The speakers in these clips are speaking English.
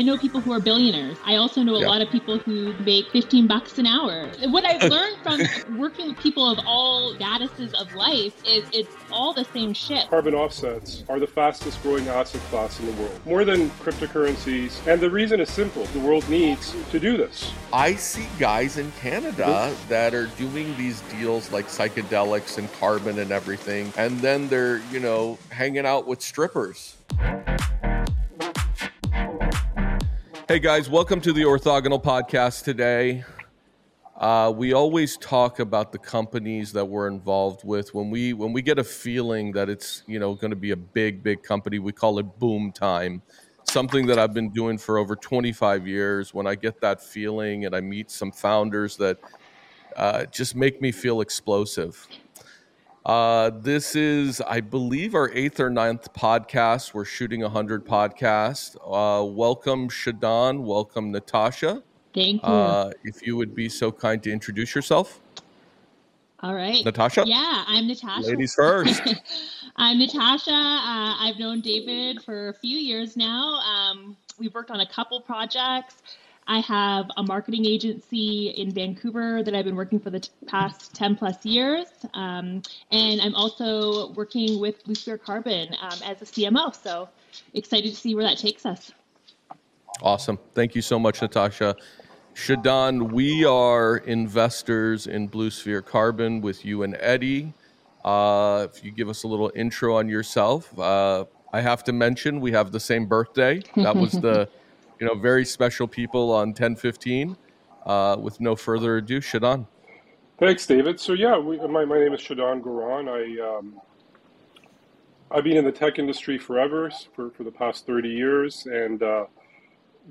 I know people who are billionaires. I also know a Yeah. lot of people who make 15 bucks an hour. What I've learned from working with people of all statuses of life is it's all the same shit. Carbon offsets are the fastest growing asset class in the world, more than cryptocurrencies. And the reason is simple the world needs to do this. I see guys in Canada mm-hmm. that are doing these deals like psychedelics and carbon and everything, and then they're, you know, hanging out with strippers. Hey guys, welcome to the Orthogonal Podcast today. Uh, we always talk about the companies that we're involved with. When we when we get a feeling that it's you know going to be a big big company, we call it boom time. Something that I've been doing for over 25 years. When I get that feeling and I meet some founders that uh, just make me feel explosive. Uh, this is, I believe, our eighth or ninth podcast. We're shooting a hundred podcasts. Uh, welcome, Shidan. Welcome, Natasha. Thank you. Uh, if you would be so kind to introduce yourself, all right. Natasha. Yeah, I'm Natasha. Ladies first. I'm Natasha. Uh, I've known David for a few years now. Um, we've worked on a couple projects. I have a marketing agency in Vancouver that I've been working for the t- past 10 plus years. Um, and I'm also working with Bluesphere Carbon um, as a CMO. So excited to see where that takes us. Awesome. Thank you so much, Natasha. Shidan, we are investors in Bluesphere Carbon with you and Eddie. Uh, if you give us a little intro on yourself, uh, I have to mention we have the same birthday. That was the, you know, very special people on 1015. Uh, with no further ado, Shidan. Thanks, David. So yeah, we, my, my name is Shidan Gouran. I um, I've been in the tech industry forever, for, for the past 30 years, and uh,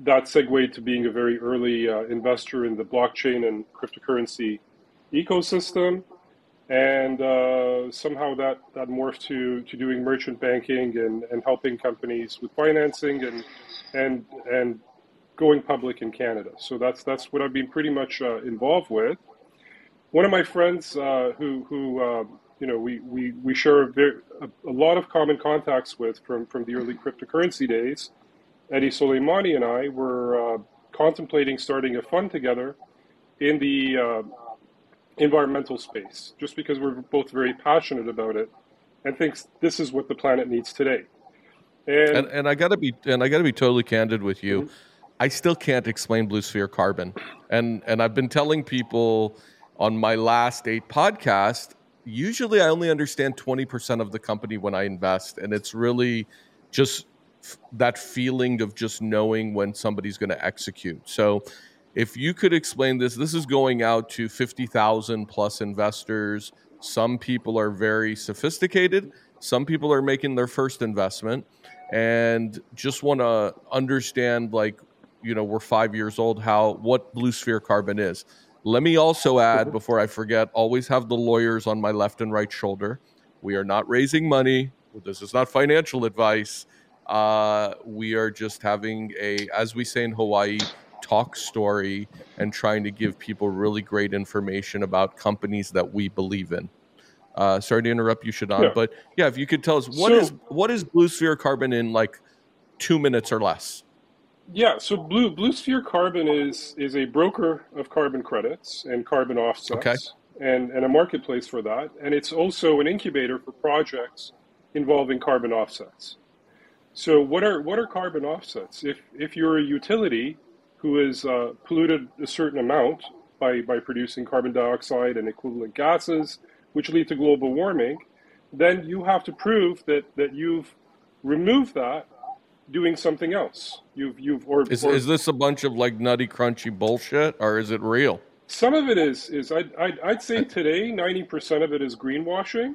that segued to being a very early uh, investor in the blockchain and cryptocurrency ecosystem. And uh, somehow that, that morphed to, to doing merchant banking and, and helping companies with financing and, and, and going public in Canada. So that's, that's what I've been pretty much uh, involved with. One of my friends uh, who, who um, you know, we, we, we share a, very, a, a lot of common contacts with from, from the early cryptocurrency days, Eddie Soleimani and I were uh, contemplating starting a fund together in the uh, environmental space, just because we're both very passionate about it and thinks this is what the planet needs today. And, And, and I gotta be and I gotta be totally candid with you. Mm-hmm. I still can't explain Bluesphere Carbon, and and I've been telling people on my last eight podcast, Usually, I only understand twenty percent of the company when I invest, and it's really just f- that feeling of just knowing when somebody's going to execute. So, if you could explain this, this is going out to fifty thousand plus investors. Some people are very sophisticated. Some people are making their first investment. And just want to understand like you know we're five years old how what blue sphere carbon is. Let me also add before i forget always have the lawyers on my left and right shoulder. We are not raising money. This is not financial advice. Uh, we are just having a as we say in hawaii talk story and trying to give people really great information about companies that we believe in uh, sorry to interrupt you, Shidan, Yeah. but yeah, if you could tell us what So- is what is Bluesphere Carbon in like two minutes or less? Yeah, so Blue Bluesphere Carbon is is a broker of carbon credits and carbon offsets, Okay. and and a marketplace for that, and it's also an incubator for projects involving carbon offsets. So what are what are carbon offsets? If if you're a utility who has uh, polluted a certain amount by by producing carbon dioxide and equivalent gases, which lead to global warming, then you have to prove that that you've removed that doing something else. You've you've or, Is or is this a bunch of like nutty crunchy bullshit or is it real? some of it is is I'd I'd, I'd say today ninety percent of it is greenwashing,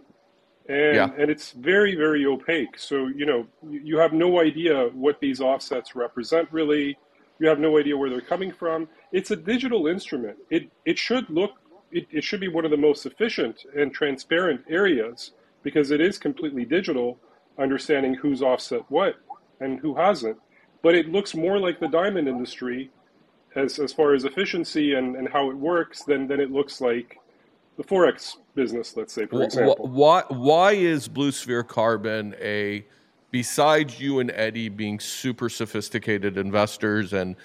and Yeah. and it's very very opaque. So you know you have no idea what these offsets represent really. You have no idea where they're coming from. It's a digital instrument. It it should look it, it should be one of the most efficient and transparent areas because it is completely digital, understanding who's offset what and who hasn't. But it looks more like the diamond industry as, as far as efficiency and, and how it works than, than it looks like the Forex business, let's say, for example. Why why is Bluesphere Carbon a besides you and Eddie being super sophisticated investors and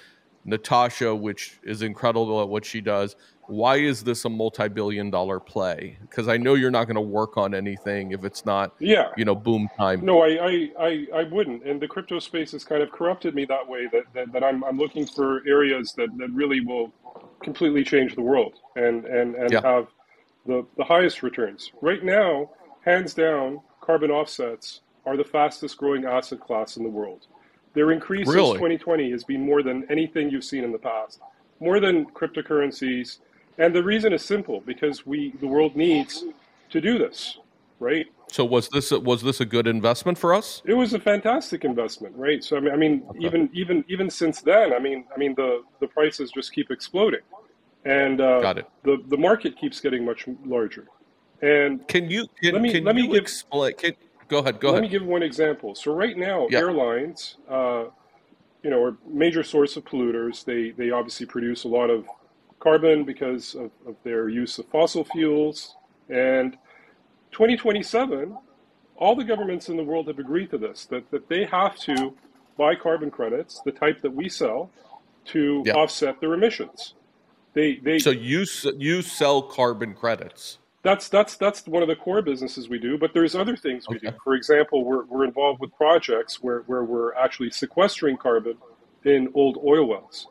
Natasha, which is incredible at what she does, why is this a multi-billion dollar play? Because I know you're not going to work on anything if it's not, yeah, you know, boom time. No, I, I, I, I wouldn't. And the crypto space has kind of corrupted me that way. That, that, that I'm, I'm looking for areas that, that really will completely change the world and and and yeah. have the the highest returns. Right now, hands down, carbon offsets are the fastest growing asset class in the world. Their increase really? since 2020 has been more than anything you've seen in the past, more than cryptocurrencies and the reason is simple because we the world needs to do this, right? So was this a, was this a good investment for us? It was a fantastic investment, right? So I mean, I mean, okay. even even even since then, I mean, I mean the the prices just keep exploding, and uh, Got it. the the market keeps getting much larger. And can you can, let me can let me give explain? Can, go ahead. Go let ahead. Let me give one example. So right now, yeah. airlines, uh, you know, are major source of polluters. They they obviously produce a lot of carbon because of, of their use of fossil fuels. And 2027, all the governments in the world have agreed to this, that, that they have to buy carbon credits, the type that we sell, to yeah. offset their emissions. They, they, so you you sell carbon credits. That's that's that's one of the core businesses we do. But there's other things we okay. do. For example, we're we're involved with projects where, where we're actually sequestering carbon in old oil wells.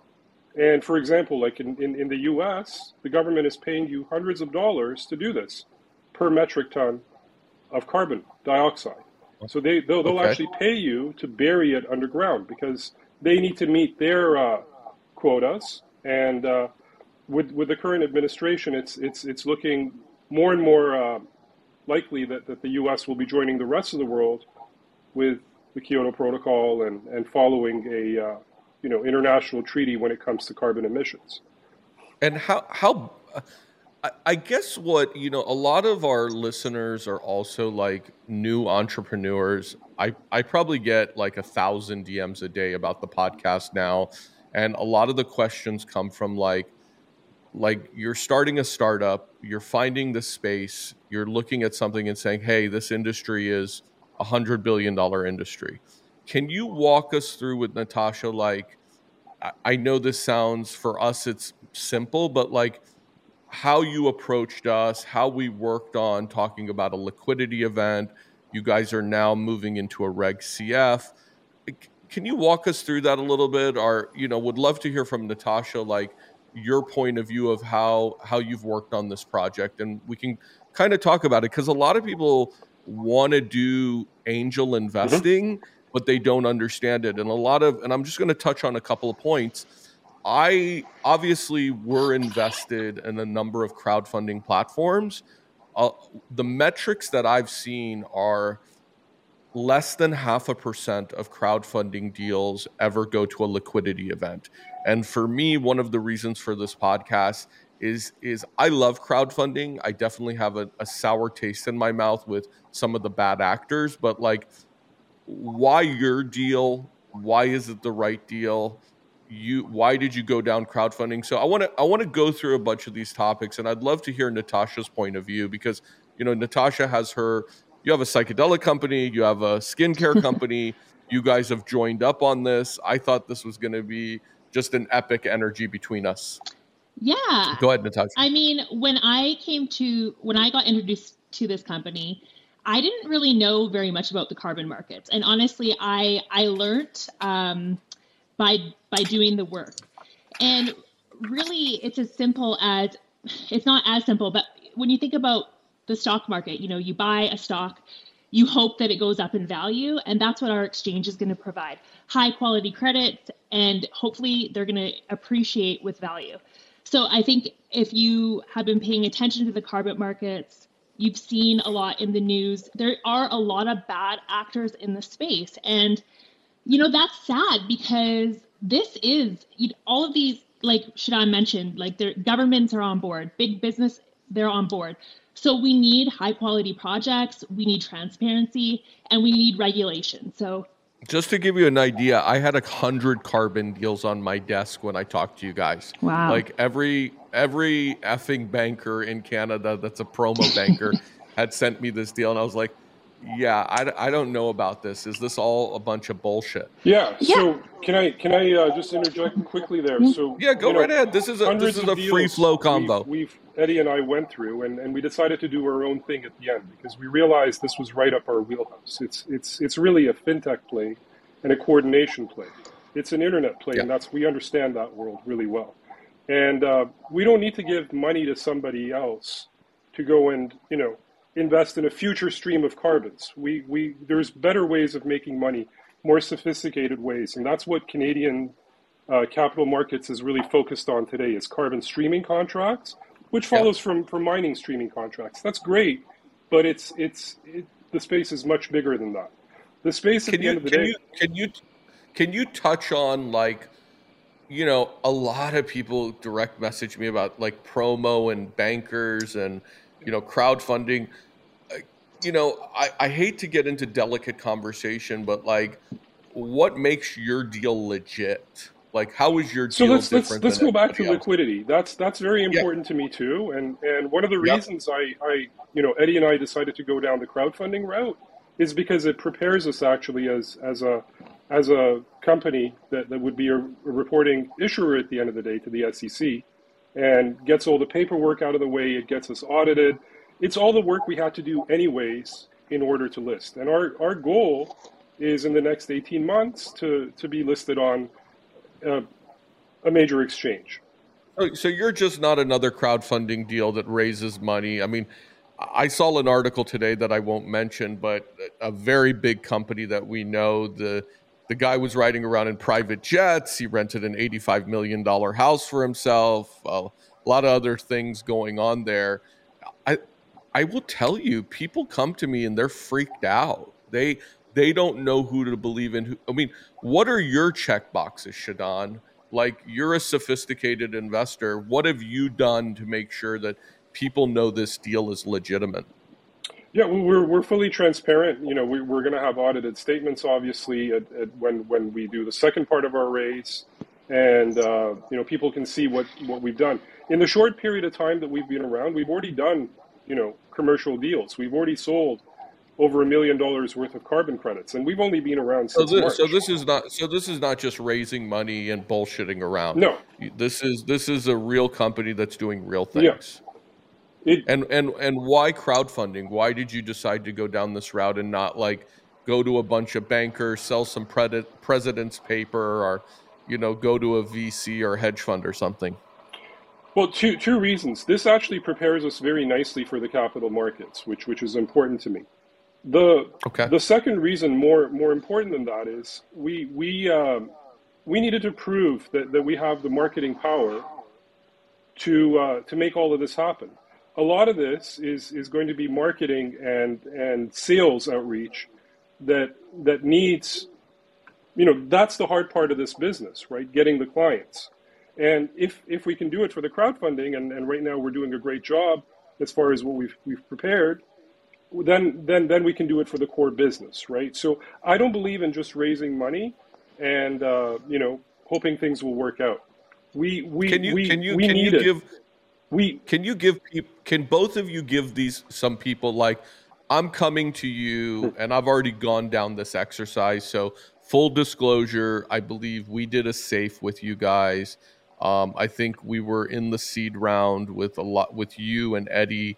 And for example, like in, in, in, the US, the government is paying you hundreds of dollars to do this per metric ton of carbon dioxide. So they, they'll, they'll okay. actually pay you to bury it underground because they need to meet their uh, quotas. And uh, with, with the current administration, it's, it's, it's looking more and more uh, likely that, that the US will be joining the rest of the world with the Kyoto Protocol and, and following a uh, you know international treaty when it comes to carbon emissions. And how how I guess what you know a lot of our listeners are also like new entrepreneurs. I I probably get like a thousand DMs a day about the podcast now, and a lot of the questions come from like like you're starting a startup, you're finding the space, you're looking at something and saying, "Hey, this industry is a hundred billion dollar industry." Can you walk us through with Natasha? Like, I know this sounds for us, it's simple, but like how you approached us, how we worked on talking about a liquidity event. You guys are now moving into a Reg CF. Can you walk us through that a little bit? Or, you know, would love to hear from Natasha, like your point of view of how how you've worked on this project, and we can kind of talk about it because a lot of people want to do angel mm-hmm. investing. Mm-hmm but they don't understand it. And a lot of, and I'm just going to touch on a couple of points. I obviously were invested in a number of crowdfunding platforms. Uh, the metrics that I've seen are less than half a percent of crowdfunding deals ever go to a liquidity event. And for me, one of the reasons for this podcast is is I love crowdfunding. I definitely have a, a sour taste in my mouth with some of the bad actors, but like why your deal? Why is it the right deal? You why did you go down crowdfunding? So I want to I want to go through a bunch of these topics, and I'd love to hear Natasha's point of view because you know Natasha has her. You have a psychedelic company, you have a skincare company. you guys have joined up on this. I thought this was going to be just an epic energy between us. Yeah. Go ahead, Natasha. I mean, when I came to when I got introduced to this company, I didn't really know very much about the carbon markets, and honestly, I I learned um, by by doing the work. And really, it's as simple as it's not as simple, but when you think about the stock market, you know, you buy a stock, you hope that it goes up in value, and that's what our exchange is going to provide: high quality credits, and hopefully, they're going to appreciate with value. So I think if you have been paying attention to the carbon markets You've seen a lot in the news. There are a lot of bad actors in the space. And, you know, that's sad because this is you know, all of these, like Shidan mentioned, like their governments are on board, big business, they're on board. So we need high quality projects, we need transparency, and we need regulation. So just to give you an idea, I had a hundred carbon deals on my desk when I talked to you guys. Wow! Like every every effing banker in Canada that's a promo banker had sent me this deal, and I was like, yeah, I, I don't know about this. Is this all a bunch of bullshit? Yeah. So can I can I uh, just interject quickly there? So Yeah, go you know, right ahead. This is a this is a free flow combo. We've, we've Eddie and I went through, and, and we decided to do our own thing at the end because we realized this was right up our wheelhouse. It's it's it's really a fintech play and a coordination play. It's an internet play, Yeah. and that's we understand that world really well. And uh, we don't need to give money to somebody else to go and you know invest in a future stream of carbons. We we there's better ways of making money, more sophisticated ways, and that's what Canadian uh, capital markets is really focused on today is carbon streaming contracts, which Yeah. follows from from mining streaming contracts. That's great, but it's it's it, the space is much bigger than that. The space at Can the you end of the can day. you can you can you touch on like you know a lot of people direct message me about like promo and bankers and you know crowdfunding you know I, I hate to get into delicate conversation but like what makes your deal legit like how is your So deal let's let's different let's go back to else? liquidity. That's that's very important to me too. And and one of the reasons I I you know Eddie and I decided to go down the crowdfunding route is because it prepares us actually as as a as a company that, that would be a reporting issuer at the end of the day to the SEC and gets all the paperwork out of the way. It gets us audited. It's all the work we had to do anyways in order to list. And our, our goal is in the next 18 months to, to be listed on uh, a major exchange. Oh, So you're just not another crowdfunding deal that raises money. I mean, I saw an article today that I won't mention, but a very big company that we know the the guy was riding around in private jets. He rented an eighty-five million dollar house for himself. A lot of other things going on there. I I will tell you, people come to me and they're freaked out. They they don't know who to believe in. Who, I mean, what are your check boxes, Shidan? Like you're a sophisticated investor. What have you done to make sure that people know this deal is legitimate? Yeah, well, we're, we're fully transparent. You know, we, we're going to have audited statements, obviously, at, at when when we do the second part of our raise, and uh, you know, people can see what what we've done in the short period of time that we've been around. We've already done, you know, commercial deals. We've already sold over a million dollars worth of carbon credits, and we've only been around So this, March. so this is not so this is not just raising money and bullshitting around. no, This is this is a real company that's doing real Yeah. It, And and and why crowdfunding? Why did you decide to go down this route and not like go to a bunch of bankers, sell some pred- president's paper, or you know go to a VC or hedge fund or something? Well, two two reasons. This actually prepares us very nicely for the capital markets, which which is important to me. The Okay. the second reason, more more important than that, is we we um, we needed to prove that, that we have the marketing power to uh, to make all of this happen. A lot of this is is going to be marketing and and sales outreach that that needs you know that's the hard part of this business right? Getting the clients. And if if we can do it for the crowdfunding and, and right now we're doing a great job as far as what we've we've prepared then then then we can do it for the core business right? So i don't believe in just raising money and uh, you know hoping things will work out. We we Can you we, can you we can you it. We can you give can both of you give these some people like i'm coming to you and i've already gone down this exercise so full disclosure i believe we did a safe with you guys. Um, i think we were in the seed round with a lot with you and eddie.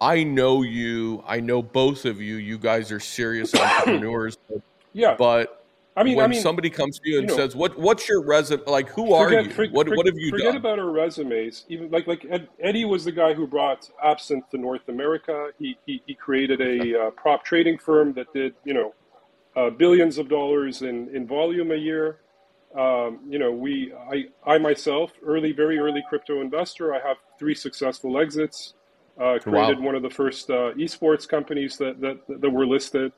I know you i know both of you you guys are serious entrepreneurs but, yeah. but i mean when i mean somebody comes to you and you know, said what what's your resume like who are you for- what, for- what have you forget done about our resumes. Even like like Ed, Eddie was the guy who brought absinthe to North America. He he, he created a uh, prop trading firm that did you know uh, billions of dollars in in volume a year. Um, you know, we I I myself early very early crypto investor. I have three successful exits. Uh, created one of the first uh, esports companies that, that that were listed.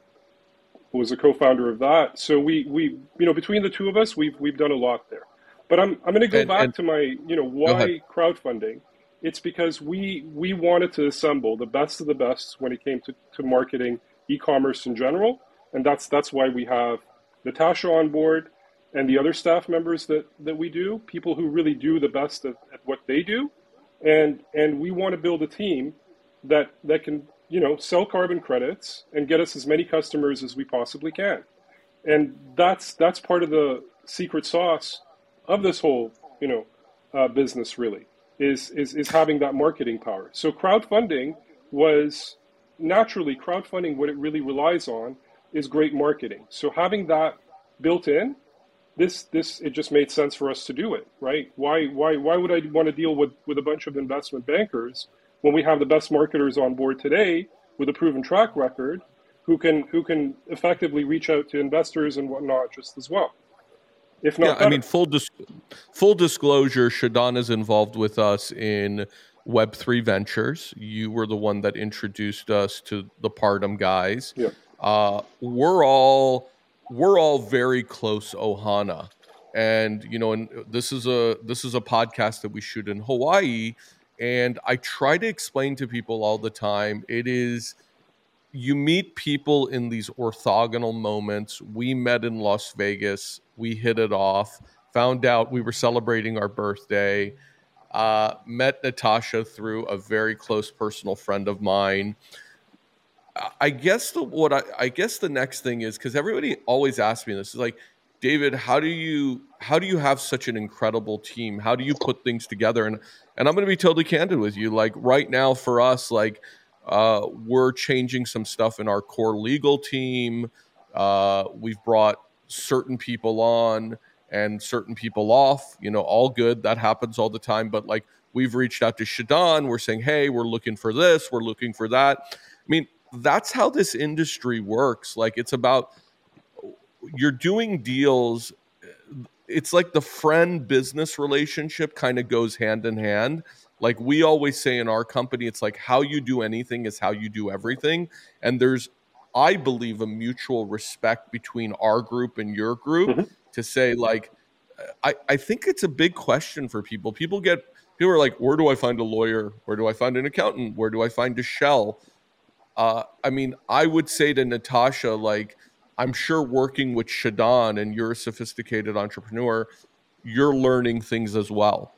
Was a co-founder of that. So we we you know between the two of us, we've we've done a lot there. But I'm I'm going to go And- back and- to my you know why crowdfunding. It's because we we wanted to assemble the best of the best when it came to, to marketing e-commerce in general, and that's that's why we have Natasha on board and the other staff members that that we do, people who really do the best at, at what they do, and and we want to build a team that that can you know, sell carbon credits and get us as many customers as we possibly can. And that's that's part of the secret sauce of this whole, you know, uh, business really is, is is having that marketing power. So crowdfunding was naturally crowdfunding. What it really relies on is great marketing. So having that built in, this this it just made sense for us to do it, right? Why why why would I want to deal with with a bunch of investment bankers when we have the best marketers on board today with a proven track record who can who can effectively reach out to investors and whatnot just as well. If not, yeah, better. I mean full dis- full disclosure, Shidan is involved with us in Web three Ventures. You were the one that introduced us to the Pardum guys. Yeah. Uh, we're all we're all very close ohana and you know and this is a this is a podcast that we shoot in hawaii and i try to explain to people all the time it is you meet people in these orthogonal moments. We met in las vegas. We hit it off. Found out we were celebrating our birthday. Uh, met natasha through a very close personal friend of mine. I guess the what I, I guess the next thing is because everybody always asks me this is like, David, how do you how do you have such an incredible team? How do you put things together? And and I'm going to be totally candid with you. Like right now for us, like uh, we're changing some stuff in our core legal team. Uh, we've brought certain people on and certain people off. You know, all good. That happens all the time. But like we've reached out to Shidan. We're saying, hey, we're looking for this. We're looking for that. I mean, that's how this industry works. Like it's about you're doing deals. It's like the friend business relationship kind of goes hand in hand. Like we always say in our company, it's like how you do anything is how you do everything. And there's, I believe, a mutual respect between our group and your group mm-hmm. to say, like, I, I think it's a big question for people. People get, people are like, where do I find a lawyer? Where do I find an accountant? Where do I find a shell? Uh, I mean, I would say to Natasha, like, I'm sure working with Shidan and you're a sophisticated entrepreneur, you're learning things as well.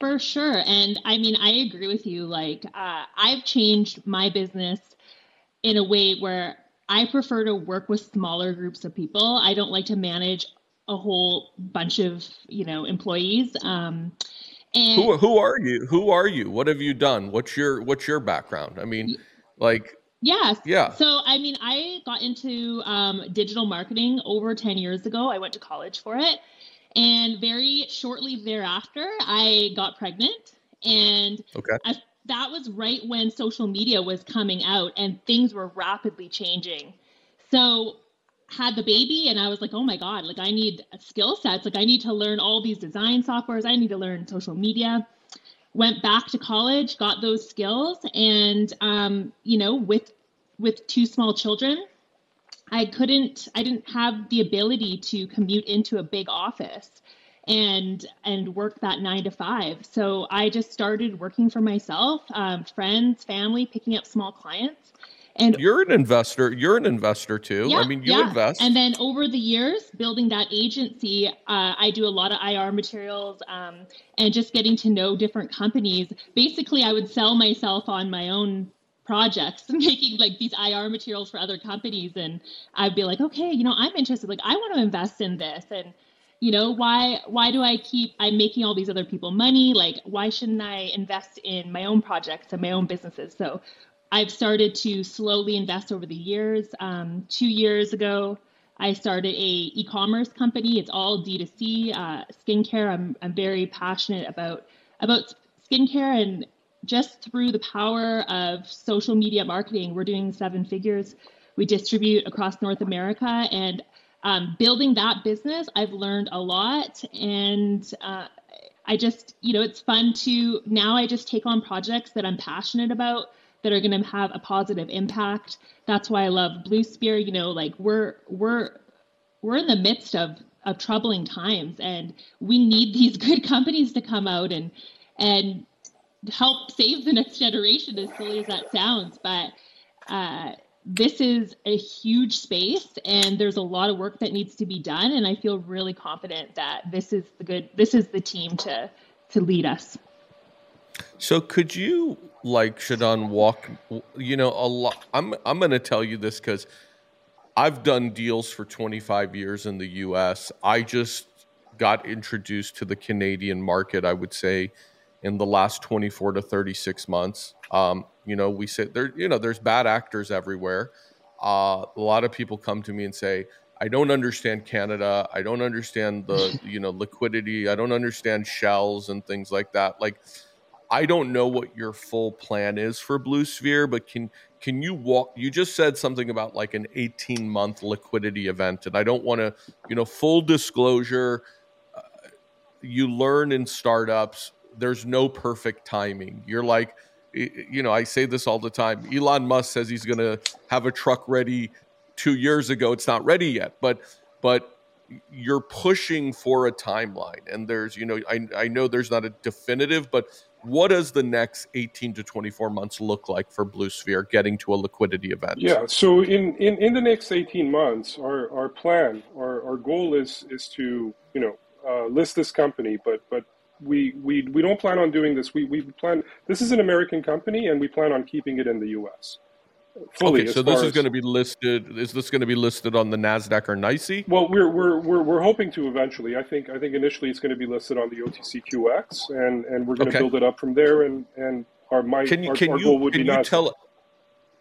For sure. And I mean, I agree with you. Like, uh, I've changed my business in a way where I prefer to work with smaller groups of people. I don't like to manage a whole bunch of, you know, employees. Um, and who, who are you? Who are you? What have you done? What's your, what's your background? I mean, like, Yes. Yeah. So, I mean, I got into um, digital marketing over 10 years ago. I went to college for it. And very shortly thereafter, I got pregnant. And okay. I, that was right when social media was coming out and things were rapidly changing. So, had the baby and I was like, oh my God, like I need skill sets. Like I need to learn all these design softwares. I need to learn social media went back to college, got those skills, and um, you know, with with two small children, I couldn't, I didn't have the ability to commute into a big office and and work that nine to five. So I just started working for myself, um, friends, family, picking up small clients, and you're an investor. You're an investor too. Yeah, I mean, you yeah. invest. And then over the years, building that agency, uh, I do a lot of IR materials um, and just getting to know different companies. Basically, I would sell myself on my own projects and making like these IR materials for other companies and I'd be like okay you know I'm interested like I want to invest in this and you know why why do I keep I'm making all these other people money like why shouldn't I invest in my own projects and my own businesses so I've started to slowly invest over the years. Um, two years ago, I started a e-commerce company. It's all D2C uh, skincare. I'm, I'm very passionate about about skincare and just through the power of social media marketing, we're doing seven figures. We distribute across North America and um, building that business. I've learned a lot and uh, I just, you know, it's fun to now I just take on projects that I'm passionate about that are going to have a positive impact. That's why I love Bluesphere. You know, like we're we're we're in the midst of of troubling times, and we need these good companies to come out and and help save the next generation. As silly as that sounds, but uh, this is a huge space, and there's a lot of work that needs to be done. And I feel really confident that this is the good. This is the team to to lead us. So could you like Shadon walk you know a lot I'm I'm going to tell you this cuz I've done deals for 25 years in the US. I just got introduced to the Canadian market I would say in the last 24 to 36 months. Um, you know, we say there you know there's bad actors everywhere. Uh, a lot of people come to me and say I don't understand Canada. I don't understand the you know liquidity. I don't understand shells and things like that. Like I don't know what your full plan is for Bluesphere, but can can you walk? You just said something about like an 18 month liquidity event, and I don't want to, you know, full disclosure. Uh, you learn in startups. There's no perfect timing. You're like, you know, I say this all the time. Elon Musk says he's going to have a truck ready two years ago. It's not ready yet, but but you're pushing for a timeline and there's you know I, I know there's not a definitive but what does the next 18 to 24 months look like for blue sphere getting to a liquidity event yeah so in in, in the next 18 months our our plan our, our goal is is to you know uh, list this company but but we we we don't plan on doing this we we plan this is an american company and we plan on keeping it in the us fully. Okay, so this is going to be listed. Is this going to be listed on the Nasdaq or NYSE? Well, we're we're we're, we're hoping to eventually. I think I think initially it's going to be listed on the OTCQX, and and we're going okay. to build it up from there. And and our my can you, our, can our you, goal would can be you tell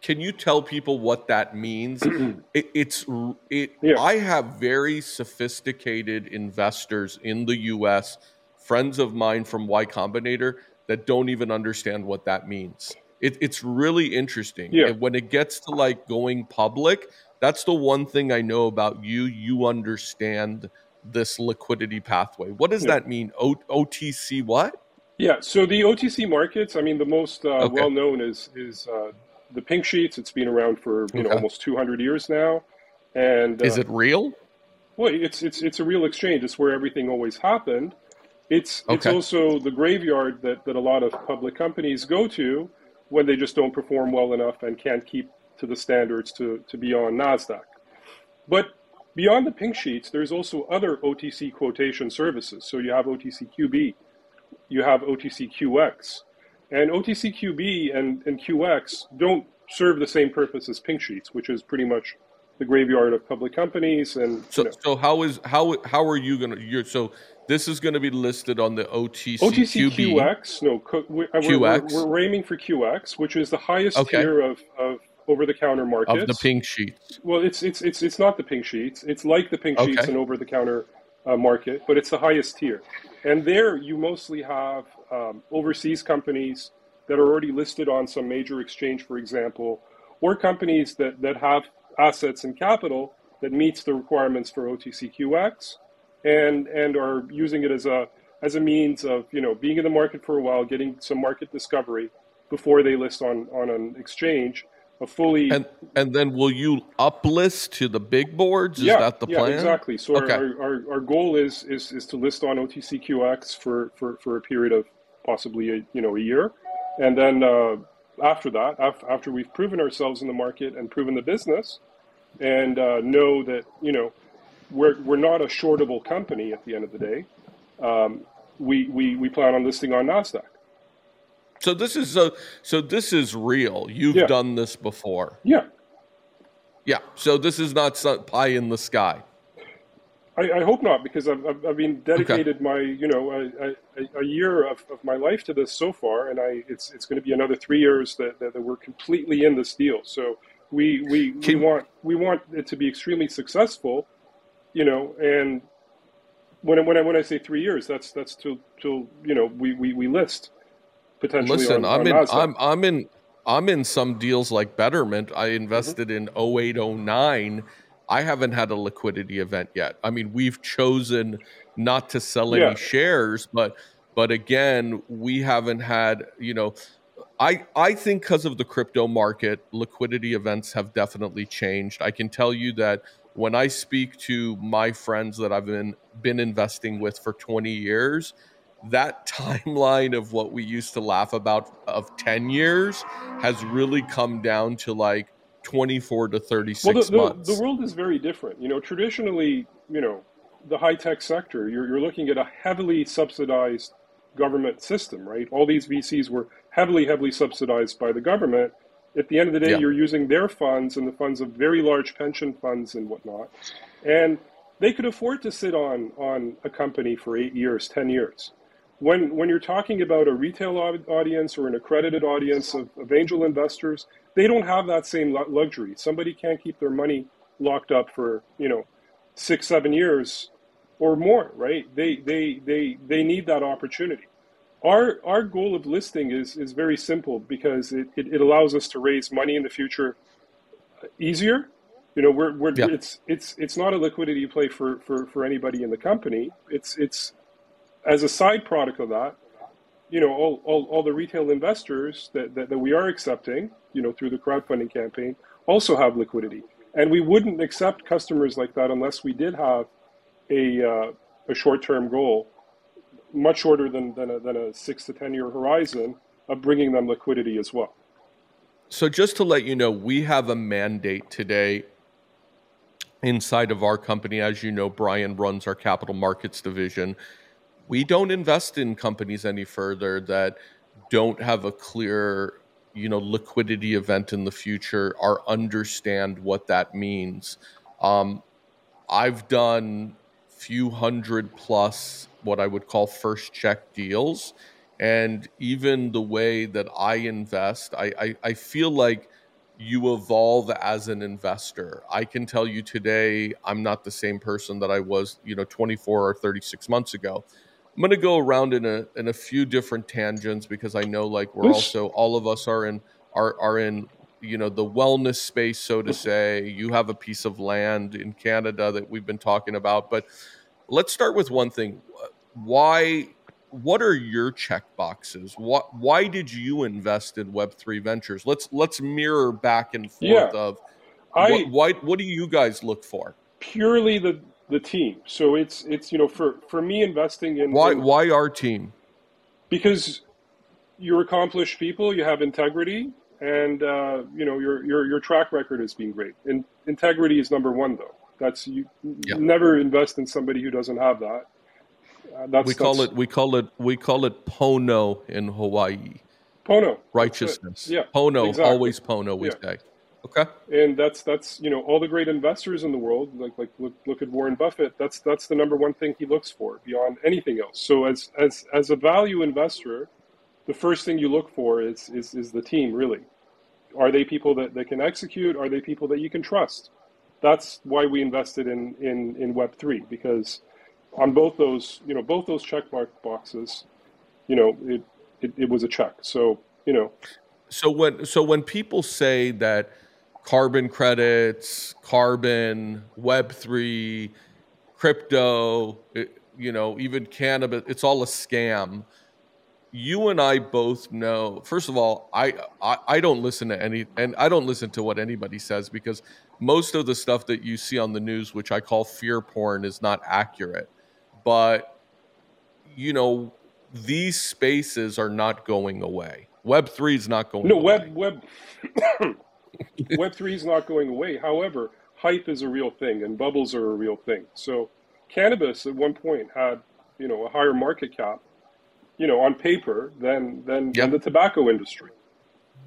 can you tell people what that means? it, it's it. Yeah. I have very sophisticated investors in the U.S. Friends of mine from Y Combinator that don't even understand what that means it, it's really interesting. Yeah. And when it gets to like going public, that's the one thing I know about you. You understand this liquidity pathway. What does yeah. that mean? O- OTC what? Yeah, so the OTC markets, I mean, the most uh, okay. well known is is uh, the pink sheets. It's been around for you know almost 200 years now. And uh, is it real? Well, it's it's it's a real exchange. It's where everything always happened. It's okay. it's also the graveyard that, that a lot of public companies go to when they just don't perform well enough and can't keep to the standards to, to be on NASDAQ. But beyond the pink sheets, there's also other OTC quotation services. So you have OTCQB, you have OTCQX. And OTCQB and, and QX don't serve the same purpose as pink sheets, which is pretty much the graveyard of public companies. And so, you know. so how is how how are you gonna? You're, so this is going to be listed on the OTC OTCQX. No, we're, QX. We're, we're, aiming for QX, which is the highest okay. tier of, of over-the-counter markets. Of the pink sheets. Well, it's it's it's it's not the pink sheets. It's like the pink okay. sheets and over-the-counter uh, market, but it's the highest tier. And there, you mostly have um, overseas companies that are already listed on some major exchange, for example, or companies that that have assets and capital that meets the requirements for OTCQX and and are using it as a as a means of you know being in the market for a while, getting some market discovery before they list on on an exchange. A fully and and then will you uplist to the big boards? Is yeah, that the plan? Yeah, exactly. So okay. our, our, our goal is, is is to list on OTCQX for, for, for a period of possibly a you know a year, and then uh, after that, after we've proven ourselves in the market and proven the business, and uh, know that you know we're, we're not a shortable company at the end of the day. Um, we, we, we plan on listing on NASDAQ. So this is so, so this is real. You've yeah. done this before. Yeah. Yeah. So this is not pie in the sky. I, I hope not, because I've, I've, I've been dedicated okay. my you know a, a, a year of, of, my life to this so far, and I it's it's going to be another three years that, that, that we're completely in this deal. So we we, Can, we want we want it to be extremely successful, you know, and when I, when I when I say three years, that's that's till till you know we we, we list potentially. Listen, on, I'm on in I'm I'm in I'm in some deals like Betterment. I invested mm-hmm. in 0809. I haven't had a liquidity event yet. I mean, we've chosen not to sell any yeah. shares, but but again, we haven't had, you know, I I think because of the crypto market, liquidity events have definitely changed. I can tell you that when I speak to my friends that I've been been investing with for 20 years, that timeline of what we used to laugh about of 10 years has really come down to like 24 to 36 well, the, months. The, the world is very different. You know, traditionally, you know, the high tech sector, you're, you're looking at a heavily subsidized government system, right? All these VCs were heavily, heavily subsidized by the government. At the end of the day, yeah. you're using their funds and the funds of very large pension funds and whatnot. And they could afford to sit on, on a company for eight years, 10 years. When, when you're talking about a retail audience or an accredited audience of, of angel investors, they don't have that same luxury. Somebody can't keep their money locked up for, you know, six, seven years or more, right? They, they, they, they need that opportunity. Our, our goal of listing is, is very simple because it, it, it allows us to raise money in the future easier. You know, we're, we're, yeah. it's, it's, it's not a liquidity play for, for, for anybody in the company. It's, it's as a side product of that, you know, all, all, all the retail investors that, that, that we are accepting, you know, through the crowdfunding campaign also have liquidity. And we wouldn't accept customers like that unless we did have a, uh, a short-term goal, much shorter than, than, a, than a six to 10 year horizon of bringing them liquidity as well. So just to let you know, we have a mandate today inside of our company. As you know, Brian runs our capital markets division we don't invest in companies any further that don't have a clear you know liquidity event in the future or understand what that means. Um, i've done few hundred plus what i would call first check deals. And even the way that i invest i, I, I feel like you evolve as an investor. I can tell you today i'm not the same person that i was you know 24 or 36 months ago I'm going to go around in a in a few different tangents because I know like we're also all of us are in are are in you know the wellness space so to say. You have a piece of land in Canada that we've been talking about, but let's start with one thing. Why what are your check boxes? What why did you invest in Web3 Ventures? Let's let's mirror back and forth yeah. of I, what, why what do you guys look for? Purely the the team. So it's it's you know for for me investing in why in, why our team? Because you're accomplished people, you have integrity, and uh, you know your your your track record has been great. And integrity is number one though. That's you yeah. never invest in somebody who doesn't have that. Uh, that's, we call that's, it we call it we call it pono in Hawaii. Pono righteousness. Yeah, pono exactly. always pono. We yeah. say. Okay. And that's that's you know all the great investors in the world, like like look, look at Warren Buffett. That's that's the number one thing he looks for beyond anything else. So as as as a value investor, the first thing you look for is is is the team really. Are they people that, that can execute? Are they people that you can trust? That's why we invested in in in Web three because on both those you know both those check mark boxes, you know it, it it was a check. So you know. So when so when people say that carbon credits, carbon, Web3, crypto, it, you know, even cannabis. It's all a scam. You and I both know. First of all, I, I I don't listen to any, and I don't listen to what anybody says because most of the stuff that you see on the news, which I call fear porn, is not accurate. But you know, these spaces are not going away. Web three is not going. No, away. web web Web3 is not going away. However, hype is a real thing and bubbles are a real thing. So cannabis at one point had, you know, a higher market cap, you know, on paper than than, yep. than the tobacco industry.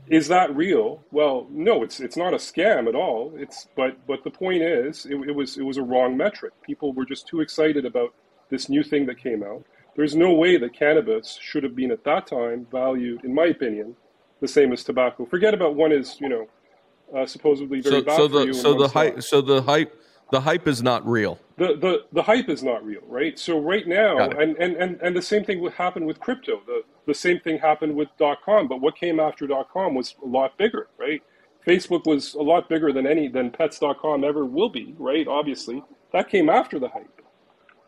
Is that real? Well, no, it's it's not a scam at all. It's but but the point is, it, it was it was a wrong metric. People were just too excited about this new thing that came out. There's no way that cannabis should have been at that time valued, in my opinion, the same as tobacco. Forget about one is you know uh, supposedly very so, bad so the, for you. So the hype, so the hype, the hype is not real. The, the the hype is not real, right? So right now, and, and, and, and the same thing would happen with crypto. The the same thing happened with dot com, but what came after dot com was a lot bigger, right? Facebook was a lot bigger than any than pets.com ever will be, right? Obviously, that came after the hype.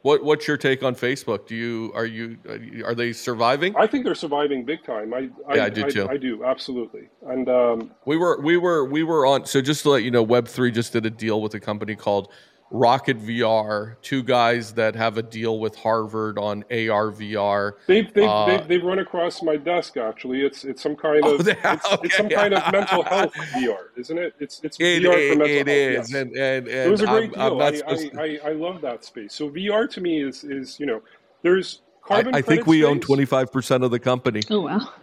What what's your take on Facebook? Do you are you are they surviving? I think they're surviving big time. I, I yeah, I do too. I, I do absolutely. And um, we were we were we were on. So just to let you know, Web three just did a deal with a company called Rocket VR, two guys that have a deal with Harvard on AR VR. They've they've, uh, they've, they've, run across my desk actually. It's it's some kind oh, of oh, it's, okay. it's, some kind of mental health VR, isn't it? It's it's it, VR it, for mental it health. Is. Yes. And, and, and it was a great I'm, deal. I'm I, I, I, I love that space. So VR to me is is you know there's carbon I, I think credit we own twenty five percent of the company. Oh wow.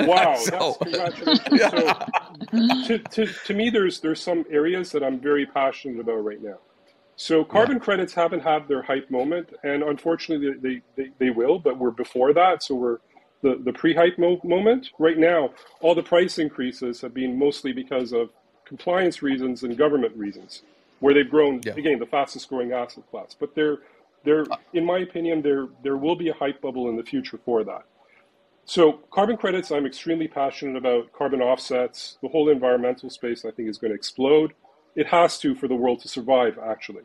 Wow, So- that's congratulations. So, to, to, to me, there's there's some areas that I'm very passionate about right now. So carbon credits haven't had their hype moment, and unfortunately, they, they, they will. But we're before that, so we're the, the pre-hype mo- moment. Right now, all the price increases have been mostly because of compliance reasons and government reasons, where they've grown Yeah. again the fastest growing asset class. But there, there, uh. in my opinion, there there will be a hype bubble in the future for that. So carbon credits, I'm extremely passionate about. Carbon offsets, the whole environmental space, I think is going to explode. It has to for the world to survive. Actually,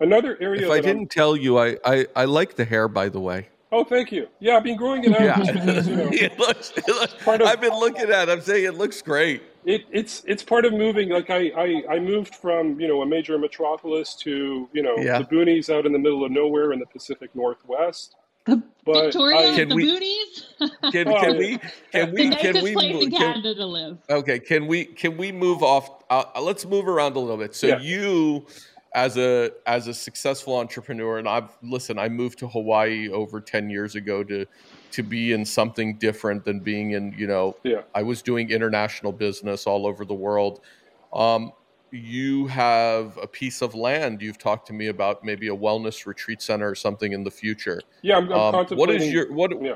another area. If I that I'm- didn't tell you, I, I, I like the hair, by the way. oh, thank you. Yeah, I've been growing it out. Yeah. because, you know, it looks, it looks, Part of- I've been looking at it. I'm saying it looks great. it, it's it's part of moving. Like I, I I moved from you know a major metropolis to you know Yeah. the boonies out in the middle of nowhere in the Pacific Northwest. The But Victoria I- with Can the we- boonies. Can, Oh, can we can we nicest can we place mo- in can- Canada to live. Okay, can we can we move off? Uh, let's move around a little bit. So Yeah. you, as a as a successful entrepreneur, and I've listen. I moved to Hawaii over ten years ago to to be in something different than being in. You know, Yeah. I was doing international business all over the world. Um, you have a piece of land. You've talked to me about maybe a wellness retreat center or something in the future. Yeah, I'm, I'm Um, contemplating. is your what? Yeah.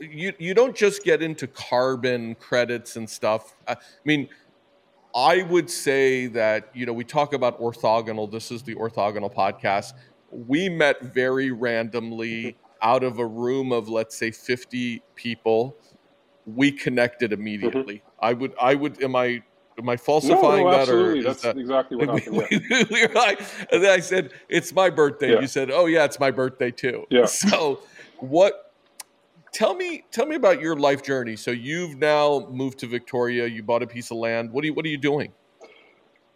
You you don't just get into carbon credits and stuff. I mean, I would say that you know we talk about orthogonal. This is the orthogonal podcast. We met very randomly out of a room of let's say fifty people. We connected immediately. I would I would am I am I No, falsifying no, that or absolutely. That's that? exactly what we, happened. Yeah. we were like, and then I said, "It's my birthday." Yeah. You said, "Oh yeah, it's my birthday too." Yeah. So, what? Tell me, tell me about your life journey. So you've now moved to Victoria. You bought a piece of land. What are you What are you doing?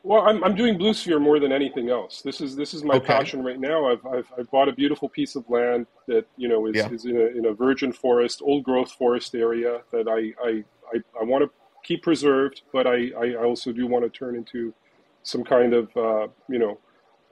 Well, I'm, I'm doing Bluesphere more than anything else. This is this is my Okay. passion right now. I've, I've I've bought a beautiful piece of land that you know is, Yeah. is in a in a virgin forest, old growth forest area that I I, I, I want to keep preserved, but I, I also do want to turn into some kind of uh, you know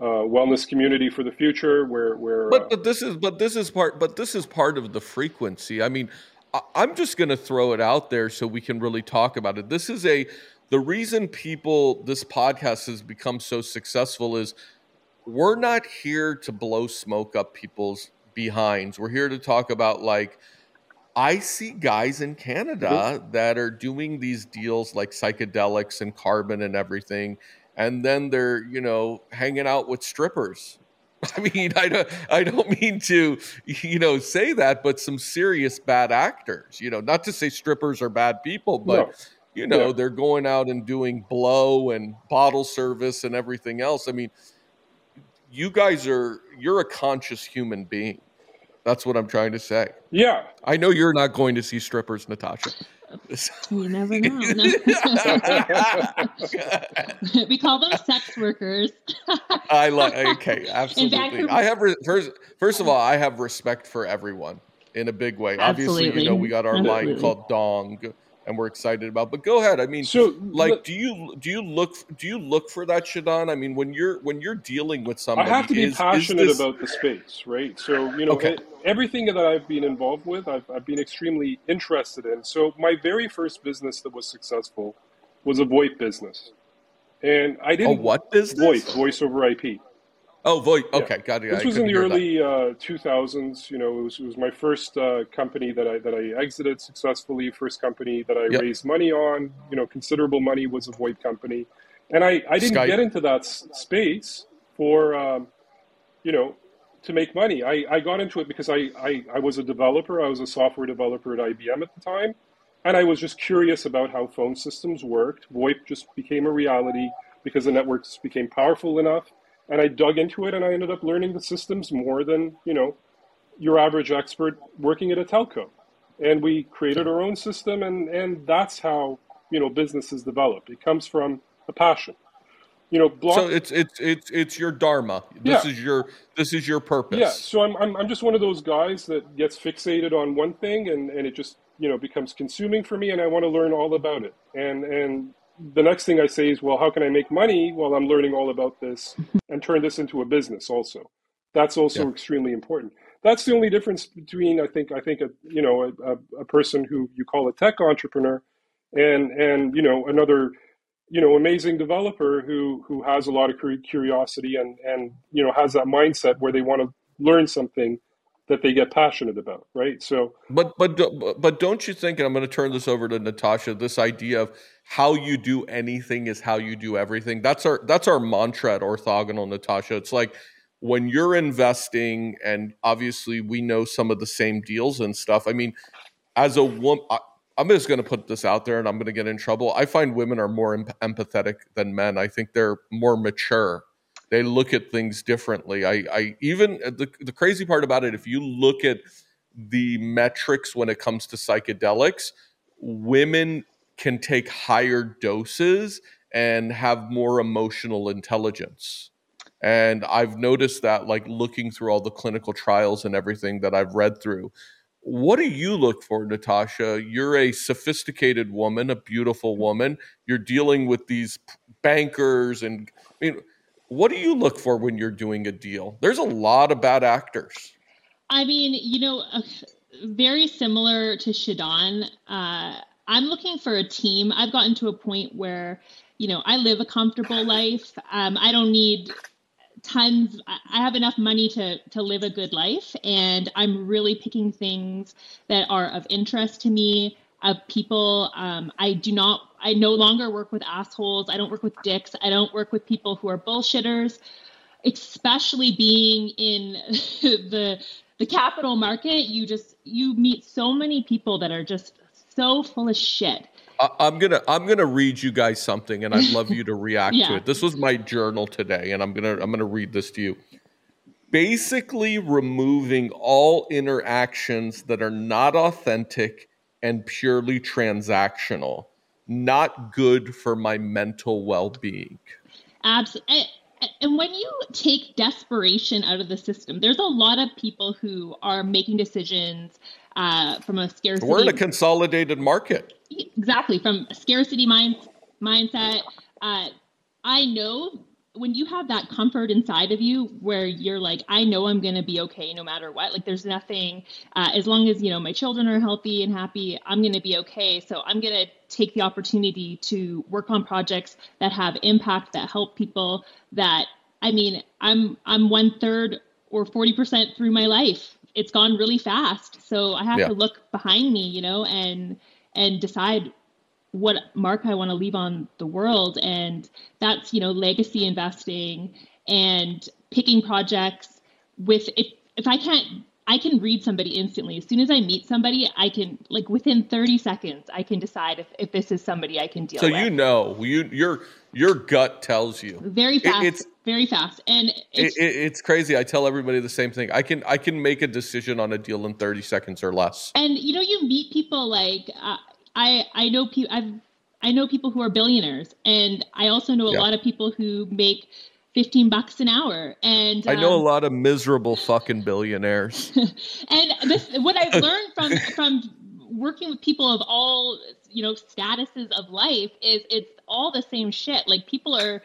uh, wellness community for the future where where But uh, but this is but this is part but this is part of the frequency. I mean, I, I'm just going to throw it out there so we can really talk about it. This is a the reason people this podcast has become so successful is we're not here to blow smoke up people's behinds. We're here to talk about like I see guys in Canada mm-hmm. that are doing these deals like psychedelics and carbon and everything, and then they're you know hanging out with strippers. I mean, I don't, I don't mean to, you know, say that, but some serious bad actors. You know, not to say strippers are bad people, but No. you know, Yeah. they're going out and doing blow and bottle service and everything else. I mean, you guys are, you're a conscious human being. That's what I'm trying to say. yeah I know you're not going to see strippers, Natasha. You never know. We call them sex workers. I like okay, absolutely. Vancouver- I have re- first first of all, I have respect for everyone in a big way. Obviously, you know we got our line called Dong, and we're excited about. But go ahead. I mean, so like, look, do you do you look do you look for that, Shidan? I mean, when you're when you're dealing with somebody, I have to be is, is passionate this- about the space, right? So, you know, Okay. everything that I've been involved with, I've, I've been extremely interested in. So, my very first business that was successful was a VoIP business. And I didn't. a what business? VoIP, voice over IP. Oh, VoIP. Yeah. Okay, got it. This was in the early uh, 2000s. You know, it was, it was my first uh, company that I that I exited successfully. First company that I Yep. raised money on. You know, considerable money was a VoIP company, and I I didn't Skype. get into that s- space for um, you know to make money. I, I got into it because I, I I was a developer. I was a software developer at IBM at the time, and I was just curious about how phone systems worked. VoIP just became a reality because the networks became powerful enough and I dug into it and I ended up learning the systems more than, you know, your average expert working at a telco. And we created our own system and, and that's how, you know, businesses develop. It comes from a passion. You know, block So it's it's it's it's your dharma. This Yeah. is your this is your purpose. yeah, so I'm, I'm, I'm just one of those guys that gets fixated on one thing and, and it just, you know, becomes consuming for me and I want to learn all about it. And, and the next thing I say is, well, how can I make money while I'm learning all about this and turn this into a business also? That's also Yeah. extremely important. that's the only difference between I think I think a you know a, a, person who you call a tech entrepreneur and and you know another you know amazing developer who who has a lot of curiosity and and you know has that mindset where they want to learn something that they get passionate about right so but but but don't you think and i'm going to turn this over to natasha this idea of how you do anything is how you do everything that's our that's our mantra at orthogonal natasha it's like when you're investing, and obviously we know some of the same deals and stuff. I mean, as a woman, I'm just going to put this out there and I'm going to get in trouble. I find women are more em- empathetic than men. I think they're more mature. They look at things differently. I, I even uh, the, the crazy part about it, if you look at the metrics when it comes to psychedelics, women can take higher doses and have more emotional intelligence. And I've noticed that, like looking through all the clinical trials and everything that I've read through. What do you look for, Natasha? You're a sophisticated woman, a beautiful woman. You're dealing with these bankers, and I mean, what do you look for when you're doing a deal? There's a lot of bad actors. I mean, you know, uh, very similar to Shidan. Uh, I'm looking for a team. I've gotten to a point where, you know, I live a comfortable life. Um, I don't need tons i have enough money to to live a good life and i'm really picking things that are of interest to me of people um, i do not i no longer work with assholes i don't work with dicks i don't work with people who are bullshitters especially being in the the capital market you just you meet so many people that are just so full of shit I'm gonna I'm gonna read you guys something, and I'd love you to react yeah. to it. This was my journal today, and I'm gonna I'm gonna read this to you. Basically, removing all interactions that are not authentic and purely transactional. Not good for my mental well being. Absolutely. And when you take desperation out of the system, there's a lot of people who are making decisions uh, from a scarcity. We're in a consolidated market. Exactly, from a scarcity mind, mindset. Uh, I know when you have that comfort inside of you where you're like i know i'm going to be okay no matter what like there's nothing uh, as long as you know my children are healthy and happy i'm going to be okay so i'm going to take the opportunity to work on projects that have impact that help people that i mean i'm i'm one third or 40% through my life it's gone really fast. So I have yeah. to look behind me, you know, and and decide what mark I want to leave on the world. And that's, you know, legacy investing and picking projects with if if I can't I can read somebody instantly. As soon as I meet somebody, I can like within 30 seconds, I can decide if, if this is somebody I can deal so with. So you know, you your your gut tells you. Very fast. It, it's very fast. And it's, it, it's crazy. I tell everybody the same thing. I can I can make a decision on a deal in 30 seconds or less. And you know, you meet people like uh, I I know people I've I know people who are billionaires and I also know a yeah. lot of people who make 15 bucks an hour. And I know um, a lot of miserable fucking billionaires. and this, what I've learned from, from working with people of all, you know, statuses of life is it's all the same shit. Like people are,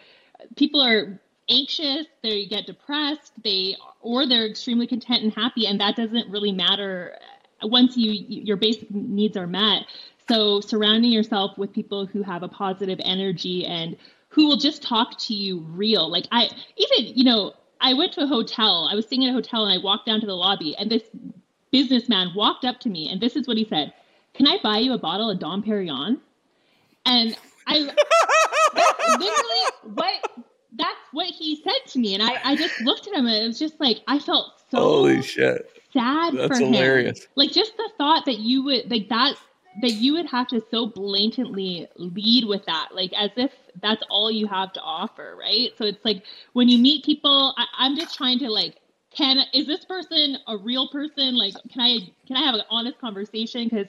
people are anxious, they get depressed, they, or they're extremely content and happy. And that doesn't really matter once you, your basic needs are met. So surrounding yourself with people who have a positive energy and who will just talk to you real. Like I even, you know, I went to a hotel. I was staying at a hotel and I walked down to the lobby and this businessman walked up to me and this is what he said. Can I buy you a bottle of Dom Perignon? And I literally what that's what he said to me. And I, I just looked at him and it was just like I felt so holy shit sad that's for hilarious. him. Like just the thought that you would like that that you would have to so blatantly lead with that, like as if that's all you have to offer, right? So it's like when you meet people, I, I'm just trying to like, can is this person a real person? Like, can I can I have an honest conversation? Because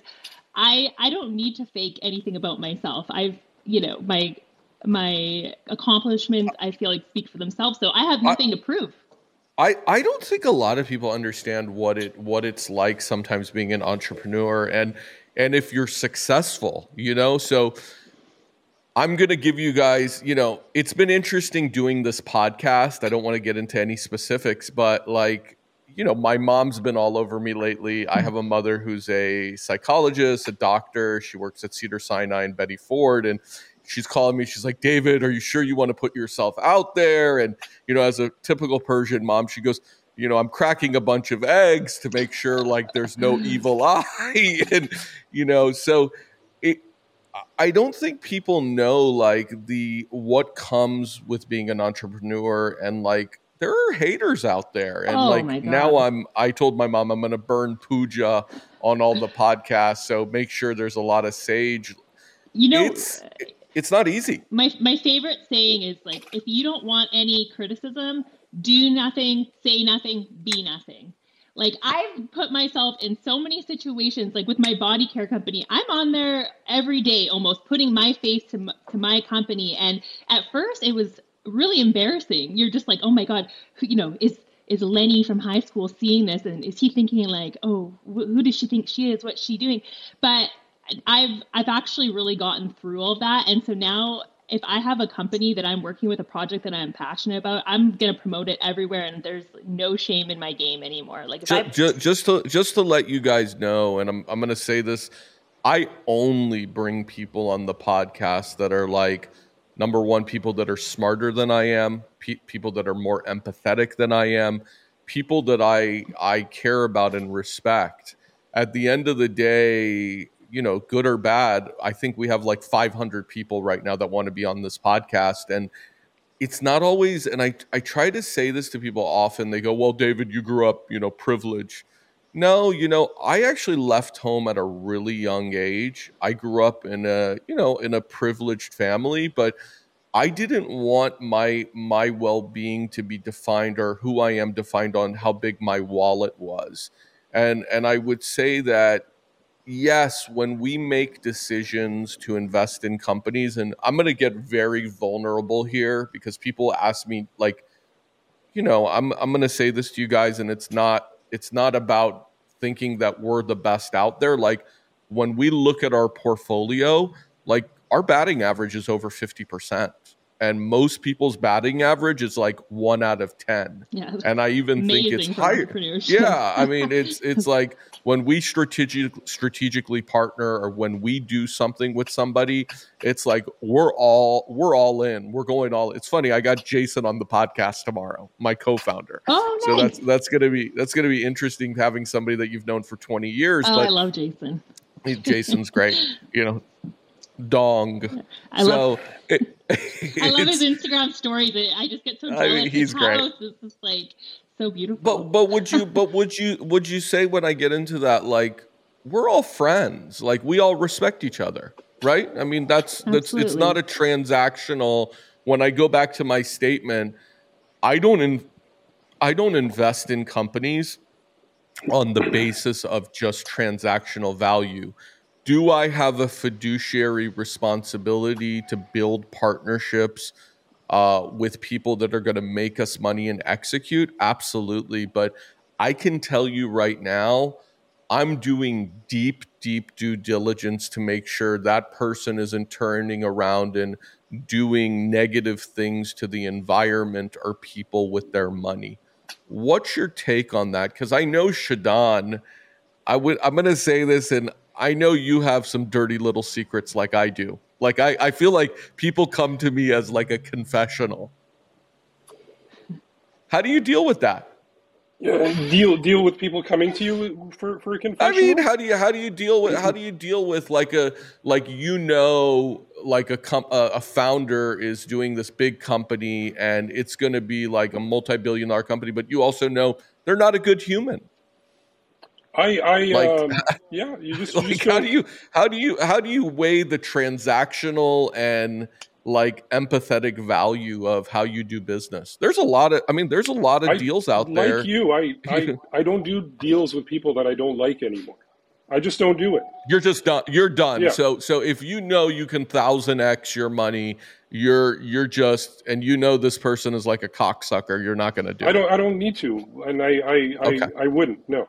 I I don't need to fake anything about myself. I've you know my my accomplishments I feel like speak for themselves. So I have nothing I, to prove. I, I don't think a lot of people understand what it what it's like sometimes being an entrepreneur and and if you're successful, you know? So I'm going to give you guys, you know, it's been interesting doing this podcast. I don't want to get into any specifics, but like, you know, my mom's been all over me lately. I have a mother who's a psychologist, a doctor. She works at Cedar Sinai and Betty Ford. And she's calling me. She's like, David, are you sure you want to put yourself out there? And, you know, as a typical Persian mom, she goes, you know, I'm cracking a bunch of eggs to make sure like there's no mm. evil eye. and, you know, so it, I don't think people know like the what comes with being an entrepreneur and like there are haters out there and Oh like now i'm i told my mom i'm going to burn puja on all the podcasts so make sure there's a lot of sage. You know, it's uh, it's not easy. my my favorite saying is like if you don't want any criticism do nothing say nothing be nothing. Like i've put myself in so many situations like with my body care company i'm on there every day almost putting my face to, m- to my company. And at first it was really embarrassing. You're just like oh my god who, you know is is lenny from high school seeing this? And is he thinking like oh wh- who does she think she is? What's she doing? But I've I've actually really gotten through all of that, and so now if I have a company that I'm working with, a project that I'm passionate about, I'm gonna promote it everywhere, and there's no shame in my game anymore. Like if I just, just to just to let you guys know and i'm, I'm going to say this i only bring people on the podcast that are like number one people that are smarter than i am pe- people that are more empathetic than i am people that i i care about and respect at the end of the day you know good or bad i think we have like 500 people right now that want to be on this podcast and it's not always and I, I try to say this to people often they go well david you grew up you know privileged. No you know i actually left home at a really young age. I grew up in a you know in a privileged family but i didn't want my my well-being to be defined or who i am defined on how big my wallet was. And and i would say that yes, when we make decisions to invest in companies, and I'm going to get very vulnerable here because people ask me, like, you know, I'm I'm going to say this to you guys, and it's not it's not about thinking that we're the best out there. Like when we look at our portfolio, like our batting average is over fifty percent, and most people's batting average is like one out of ten. yeah, And I even think it's higher. yeah i mean it's it's like when we strategic strategically partner or when we do something with somebody it's like we're all we're all in. We're going all it's funny i got jason on the podcast tomorrow my co-founder. Oh, so that's that's gonna be that's gonna be interesting having somebody that you've known for 20 years oh, I love Jason. jason's great you know dong I so love it, I love his Instagram stories. I just get so I jealous. mean, his he's great. house is just like so beautiful. But but would you but would you would you say when I get into that like we're all friends like we all respect each other right I mean that's that's it's not a transactional when I go back to my statement I don't in, I don't invest in companies on the basis of just transactional value do I have a fiduciary responsibility to build partnerships uh, with people that are going to make us money and execute? Absolutely. But I can tell you right now, I'm doing deep, deep due diligence to make sure that person isn't turning around and doing negative things to the environment or people with their money. What's your take on that? Because I know Shidan, I would I'm gonna say this, and I know you have some dirty little secrets like I do. Like I, I feel like people come to me as like a confessional. How do you deal with that? Deal deal with people coming to you for for a confession. I mean, how do you how do you deal with how do you deal with like a like you know like a com- a, founder is doing this big company and it's going to be like a multi-billion dollar company, but you also know they're not a good human. I I Like- um, yeah, you just, you like just how don't- you how do you how do you weigh the transactional and like empathetic value of how you do business there's a lot of i mean there's a lot of I- deals out like there you, I, I I don't do deals with people that I don't like anymore. I just don't do it. you're just done you're done Yeah. so so if you know you can thousand x your money you're you're just and you know this person is like a cocksucker you're not going to do I it don't I don't need to, and I I Okay. I, I wouldn't. No.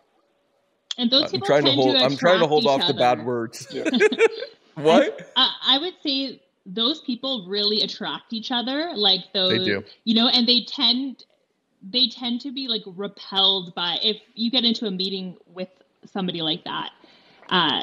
And those i'm people trying to tend hold i'm trying to hold each off the bad words Yeah. what Uh, I would say those people really attract each other. Like those, they do. you know, and they tend they tend to be like repelled by if you get into a meeting with somebody like that. Uh,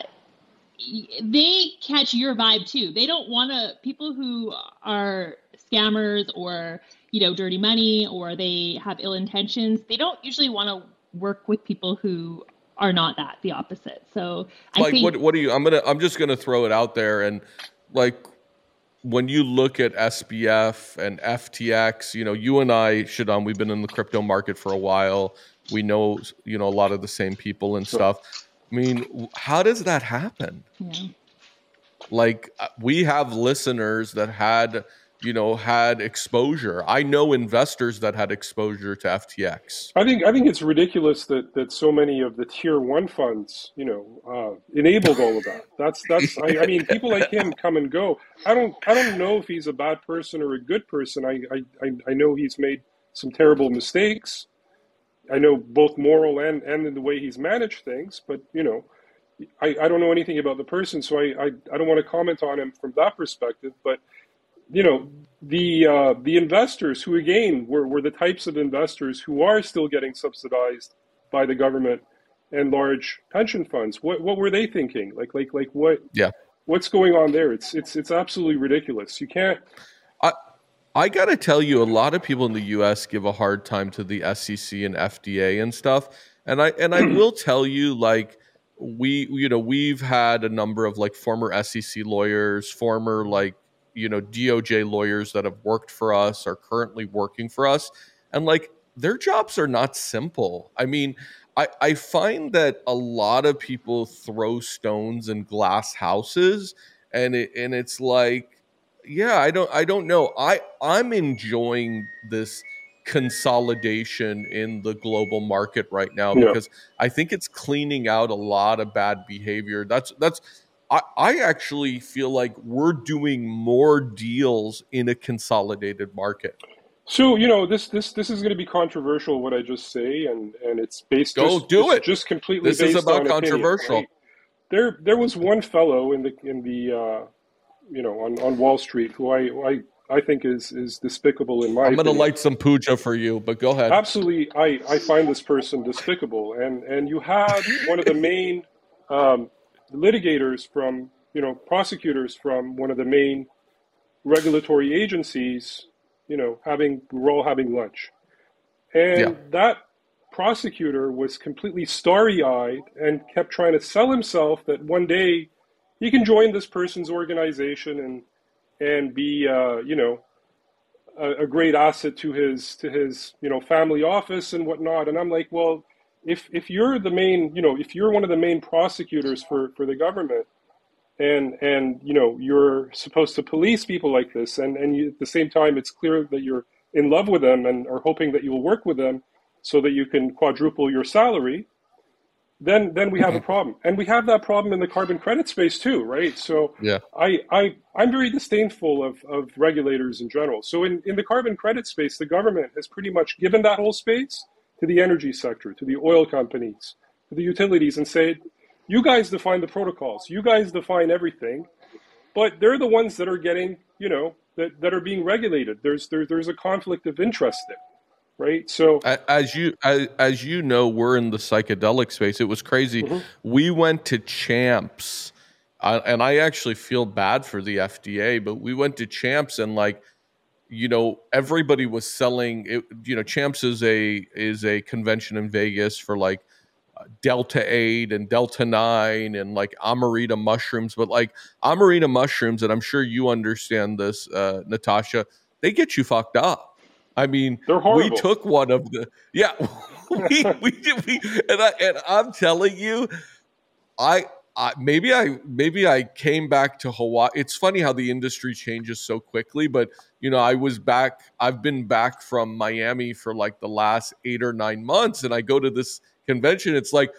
they catch your vibe too. They don't want to people who are scammers or you know dirty money or they have ill intentions. They don't usually want to work with people who are not that the opposite. So I like think, what what do you I'm gonna I'm just gonna throw it out there and like when you look at SBF and FTX, you know, you and I, Shidan, we've been in the crypto market for a while. We know, you know, a lot of the same people and stuff. I mean, how does that happen? Yeah. Like, uh, we have listeners that had you know had exposure i know investors that had exposure to ftx I think I think it's ridiculous that, that so many of the tier one funds, you know, uh, enabled all of that. That's that's. I, I mean, people like him come and go. I don't I don't know if he's a bad person or a good person. I I, I- know he's made some terrible mistakes. I know both moral and and in the way he's managed things. But you know, I, I don't know anything about the person, so I, I, I don't want to comment on him from that perspective. But you know, the uh, the investors who again were, were the types of investors who are still getting subsidized by the government and large pension funds. What what were they thinking? Like like like what Yeah. what's going on there? It's it's it's absolutely ridiculous. You can't I I gotta tell you, a lot of people in the U.S. give a hard time to the SEC and FDA and stuff, and I and I will tell you, like we, you know, we've had a number of like former SEC lawyers, former like you know DOJ lawyers that have worked for us, are currently working for us, and like their jobs are not simple. I mean. I, I find that a lot of people throw stones in glass houses and it, and it's like yeah i don't i don't know i i'm enjoying this consolidation in the global market right now Yeah. because i think it's cleaning out a lot of bad behavior that's that's I, I actually feel like we're doing more deals in a consolidated market So you know this this this is going to be controversial what I just say, and and it's based Go just, do it. just completely. This is about on opinion, controversial. right? There there was one fellow in the in the uh, you know on, on Wall Street who I I, I think is is despicable in my. i'm gonna light some puja for you but go ahead Absolutely, I, I find this person despicable, and and you had one of the main um, litigators from you know prosecutors from one of the main regulatory agencies, you know, having we're all having lunch, and Yeah. that prosecutor was completely starry-eyed and kept trying to sell himself that one day he can join this person's organization and and be uh, you know a, a great asset to his to his you know family office and whatnot. And I'm like, well, if if you're the main you know if you're one of the main prosecutors for for the government, and and you know you're supposed to police people like this, and and you, at the same time it's clear that you're in love with them and are hoping that you will work with them so that you can quadruple your salary then then we have a problem and we have that problem in the carbon credit space too right so Yeah. I, I I'm very disdainful of, of regulators in general. So in, in the carbon credit space, the government has pretty much given that whole space to the energy sector, to the oil companies, to the utilities, and say, you guys define the protocols, you guys define everything, but they're the ones that are getting, you know, that, that are being regulated. There's there, there's a conflict of interest there, right? So as you as, as you know we're in the psychedelic space it was crazy Mhm. we went to champs and i actually feel bad for the fda but we went to champs and like you know everybody was selling it you know champs is a is a convention in vegas for like uh, delta 8 and delta 9 and like amanita mushrooms but like amanita mushrooms and i'm sure you understand this uh, natasha they get you fucked up. I mean they're we took one of the yeah we we did we and I and I'm telling you I Maybe I maybe I came back to Hawaii. It's funny how the industry changes so quickly, but you know, I was back I've been back from Miami for like the last 8 or 9 months and I go to this convention it's like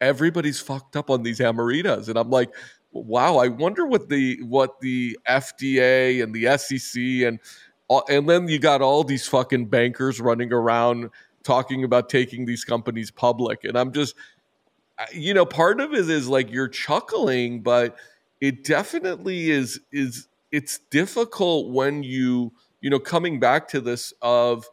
everybody's fucked up on these amanitas and I'm like wow, I wonder what the what the FDA and the SEC and and then you got all these fucking bankers running around talking about taking these companies public and i'm just you know part of it is like you're chuckling but it definitely is is it's difficult when you you know coming back to this of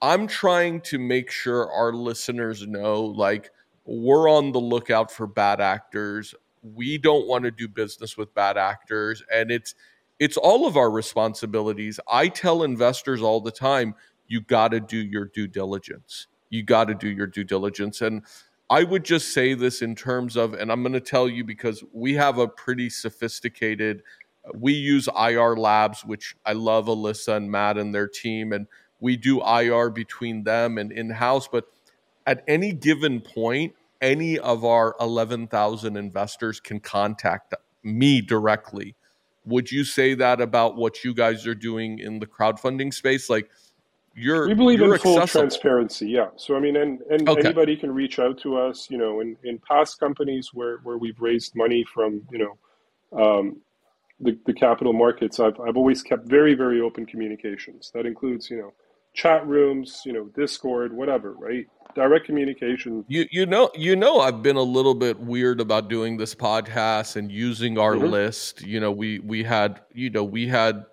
I'm trying to make sure our listeners know like we're on the lookout for bad actors. We don't want to do business with bad actors and it's it's all of our responsibilities. I tell investors all the time, you got to do your due diligence. You got to do your due diligence and I would just say this in terms of, and I'm going to tell you because we have a pretty sophisticated, we use IR labs, which I love Alyssa and Matt and their team, and we do IR between them and in house. But at any given point, any of our 11,000 investors can contact me directly. Would you say that about what you guys are doing in the crowdfunding space? Like, you're we believe you're in full accessible. transparency yeah so i mean and, and Okay. anybody can reach out to us you know in, in past companies where, where we've raised money from you know um, the, the capital markets I've, I've always kept very very open communications that includes you know chat rooms you know discord whatever right direct communication You you know you know I've been a little bit weird about doing this podcast and using our Mhm. list. You know, we we had you know we had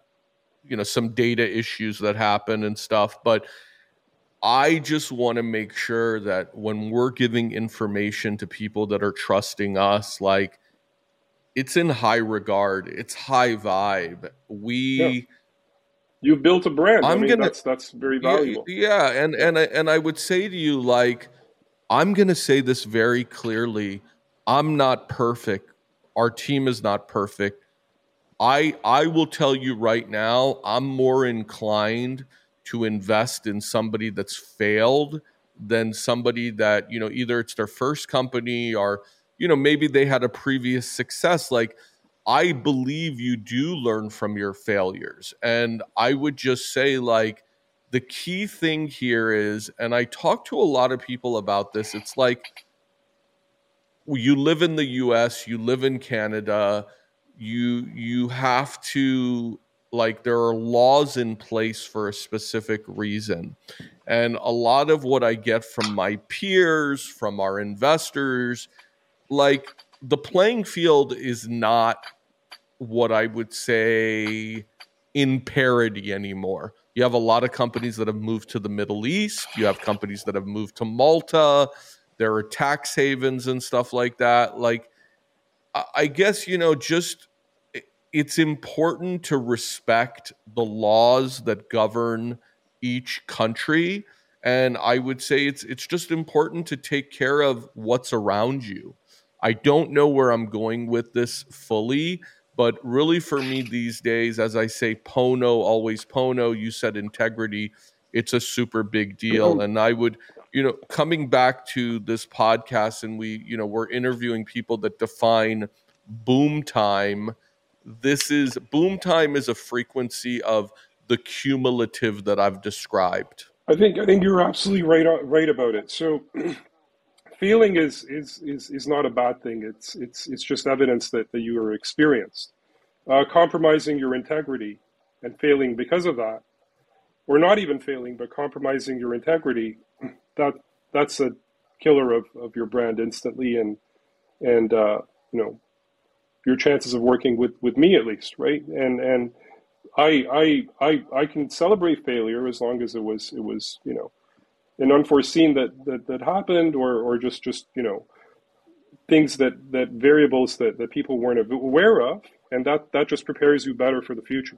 you know some data issues that happen and stuff, but I just want to make sure that when we're giving information to people that are trusting us, like it's in high regard, it's high vibe. We Yeah. you've built a brand i I'm mean gonna- that's that's very yeah, valuable Yeah, and and I, and I would say to you like I'm going to say this very clearly. I'm not perfect. Our team is not perfect. I I will tell you right now, I'm more inclined to invest in somebody that's failed than somebody that, you know, either it's their first company or you know, maybe they had a previous success like I believe you do learn from your failures. And I would just say, like, the key thing here is, and I talk to a lot of people about this, it's like you live in the US, you live in Canada, you you have to like there are laws in place for a specific reason. And a lot of what I get from my peers, from our investors, like the playing field is not what I would say in parity anymore. You have a lot of companies that have moved to the Middle East. You have companies that have moved to Malta. There are tax havens and stuff like that. Like, I guess, you know, just it's important to respect the laws that govern each country. And I would say it's it's just important to take care of what's around you. I don't know where I'm going with this fully, but really for me these days, as I say, Pono, always Pono, you said integrity, it's a super big deal. Mm-hmm. And I would, you know, coming back to this podcast and we, you know, we're interviewing people that define boom time. This is boom time is a frequency of the cumulative that I've described. I think I think you're absolutely right right about it. So feeling is is is is not a bad thing. It's it's it's just evidence that, that you are experienced. Uh, compromising your integrity and failing because of that, or not even failing, but compromising your integrity, that that's a killer of, of your brand instantly and and uh, you know your chances of working with, with me at least, right? And and I I I I can celebrate failure as long as it was it was you know an unforeseen that that, that happened or or just just you know things that that variables that, that people weren't aware of and that that just prepares you better for the future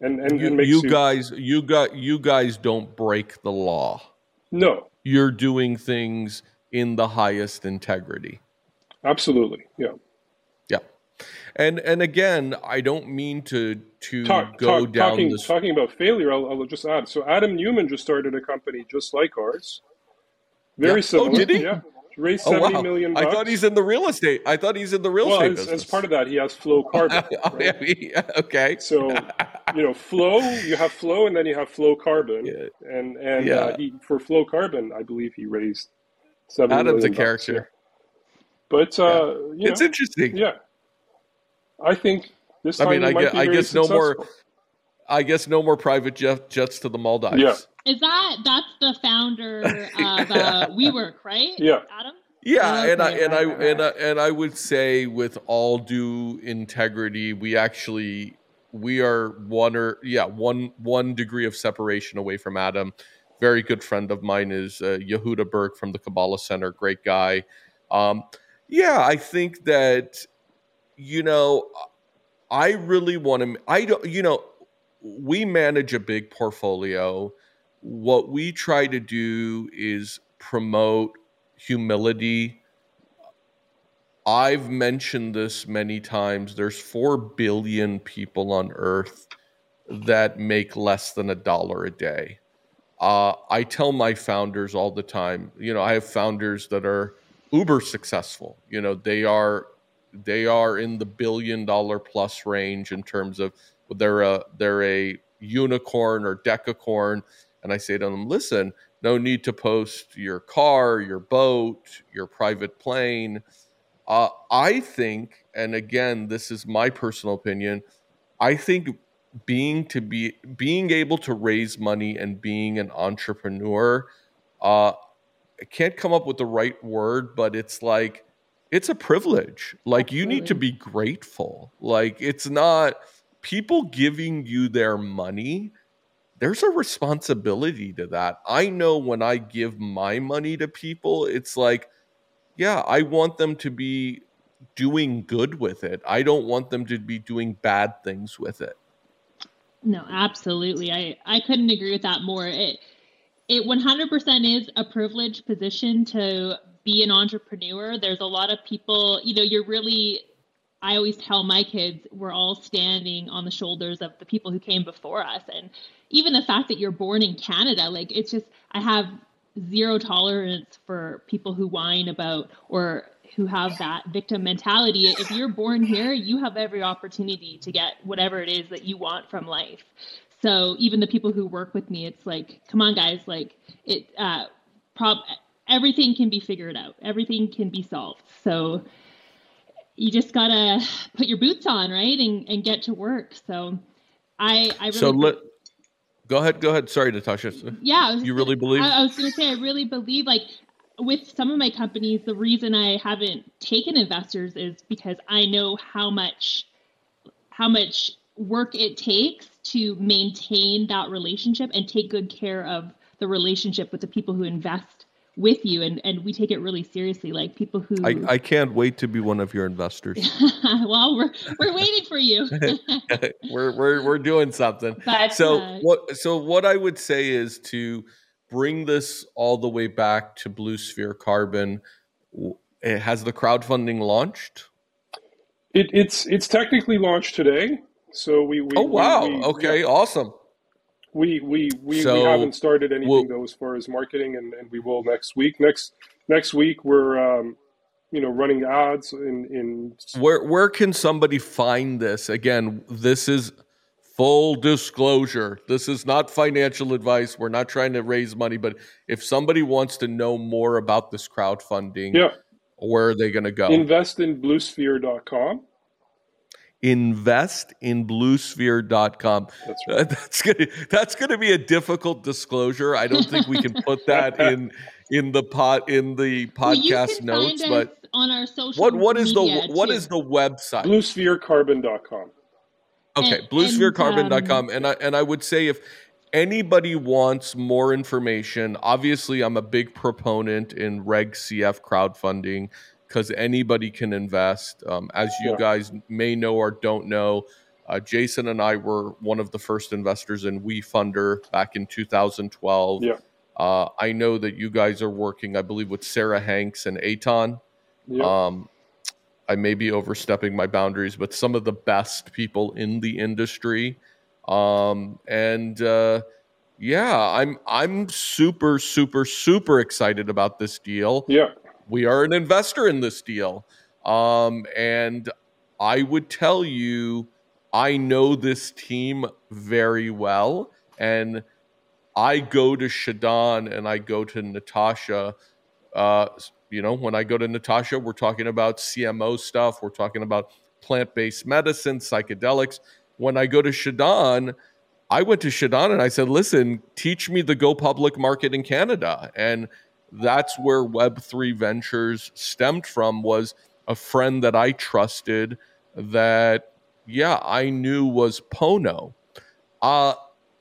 and and, makes you you, guys, you got you guys don't break the law. no You're doing things in the highest integrity. absolutely Yeah. And and again, I don't mean to to Talk, go talk, down talking this talking about failure I'll, I'll just add so Adam Neumann just started a company just like ours very Yeah. Oh, similar did he? yeah raised Oh seventy wow. million I thought he's in the real estate. I thought he's in the real well estate as, business. as part of that he has Flowcarbon Oh, right? yeah, okay. So, you know, flow, you have flow and then you have Flowcarbon. Yeah. And and Yeah. uh, he for Flowcarbon, I believe he raised seven Adam's a character. yeah. But uh, you It's interesting. yeah. I think this I mean, I guess, I guess no more. I guess no more private jet, jets to the Maldives. Yeah. Is that that's the founder of uh, WeWork, right? Yeah. Adam. Yeah, and I and I right, right, and I, and I would say with all due integrity, we actually we are one or yeah one one degree of separation away from Adam. very good friend of mine is uh, Yehuda Berg from the Kabbalah Center. Great guy. Um, yeah, I think that you know, I really want to. I don't. You know, we manage a big portfolio. What we try to do is promote humility. I've mentioned this many times. There's 4 billion people on earth that make less than a dollar a day. Uh, I tell my founders all the time, you know, I have founders that are uber successful. You know, they are they are in the billion dollar plus range in terms of they're a they're a unicorn or decacorn. And I say to them, listen, no need to post your car, your boat, your private plane. Uh, I think, and again, this is my personal opinion. I think being to be being able to raise money and being an entrepreneur uh I can't come up with the right word but it's like it's a privilege like Absolutely. you need to be grateful like it's not people giving you their money there's a responsibility to that i know when i give my money to people it's like yeah i want them to be doing good with it i don't want them to be doing bad things with it no, absolutely. I I couldn't agree with that more. It it 100% is a privileged position to be an entrepreneur. There's a lot of people, you know, you're really I always tell my kids we're all standing on the shoulders of the people who came before us and even the fact that you're born in Canada, like it's just I have zero tolerance for people who whine about or who have that victim mentality. If you're born here, you have every opportunity to get whatever it is that you want from life. So even the people who work with me, it's like, come on, guys, like it. Uh, prob everything can be figured out. Everything can be solved. So you just gotta put your boots on, right, and and get to work. So I I really so let. Go ahead. Go ahead. Sorry, Natasha. Yeah, you really believe? I, I was going to say I really believe like with some of my companies, the reason I haven't taken investors is because I know how much how much work it takes to maintain that relationship and take good care of the relationship with the people who invest with you and, and we take it really seriously like people who I, I can't wait to be one of your investors well we're we're waiting for you we're, we're we're doing something but, so uh, what so what i would say is to bring this all the way back to Bluesphere Carbon. Eh, has the crowdfunding launched? It, it's it's technically launched today. So we, we oh wow we, we, okay yeah. awesome. We we we, so, we haven't started anything we'll, though as far as marketing, and, and we will next week. Next next week we're um, you know running ads in in where where can somebody find this? Again this is full disclosure. This is not financial advice. We're not trying to raise money but if somebody wants to know more about this crowdfunding yeah. where are they going to go? Invest in bluesphere.com invest in bluesphere.com that's right. that's going to that's going to be a difficult disclosure i don't think we can put that in in the pot in the podcast well, notes but on our social what what is the what too. is the website bluespherecarbon.com Okay, and, bluespherecarbon.com. And, um, and I and I would say if anybody wants more information, obviously I'm a big proponent in Reg CF crowdfunding because anybody can invest. Um, as you yeah. guys may know or don't know, uh, Jason and I were one of the first investors in WeFunder back in 2012. Yeah. Uh, I know that you guys are working, I believe, with Sara Hanks and Aton. Yeah. Um, I may be overstepping my boundaries, but some of the best people in the industry. Um, and uh, yeah, I'm I'm super super super excited about this deal. Yeah, we are an investor in this deal, um, and I would tell you, I know this team very well, and I go to Shidan and I go to Natasha. Uh, you know, when I go to Natasha, we're talking about CMO stuff, we're talking about plant based medicine, psychedelics. When I go to Shidan, I went to Shidan and I said, listen, teach me the go public market in Canada. And that's where Web3 Ventures stemmed from was a friend that I trusted that, yeah, I knew was Pono. Uh,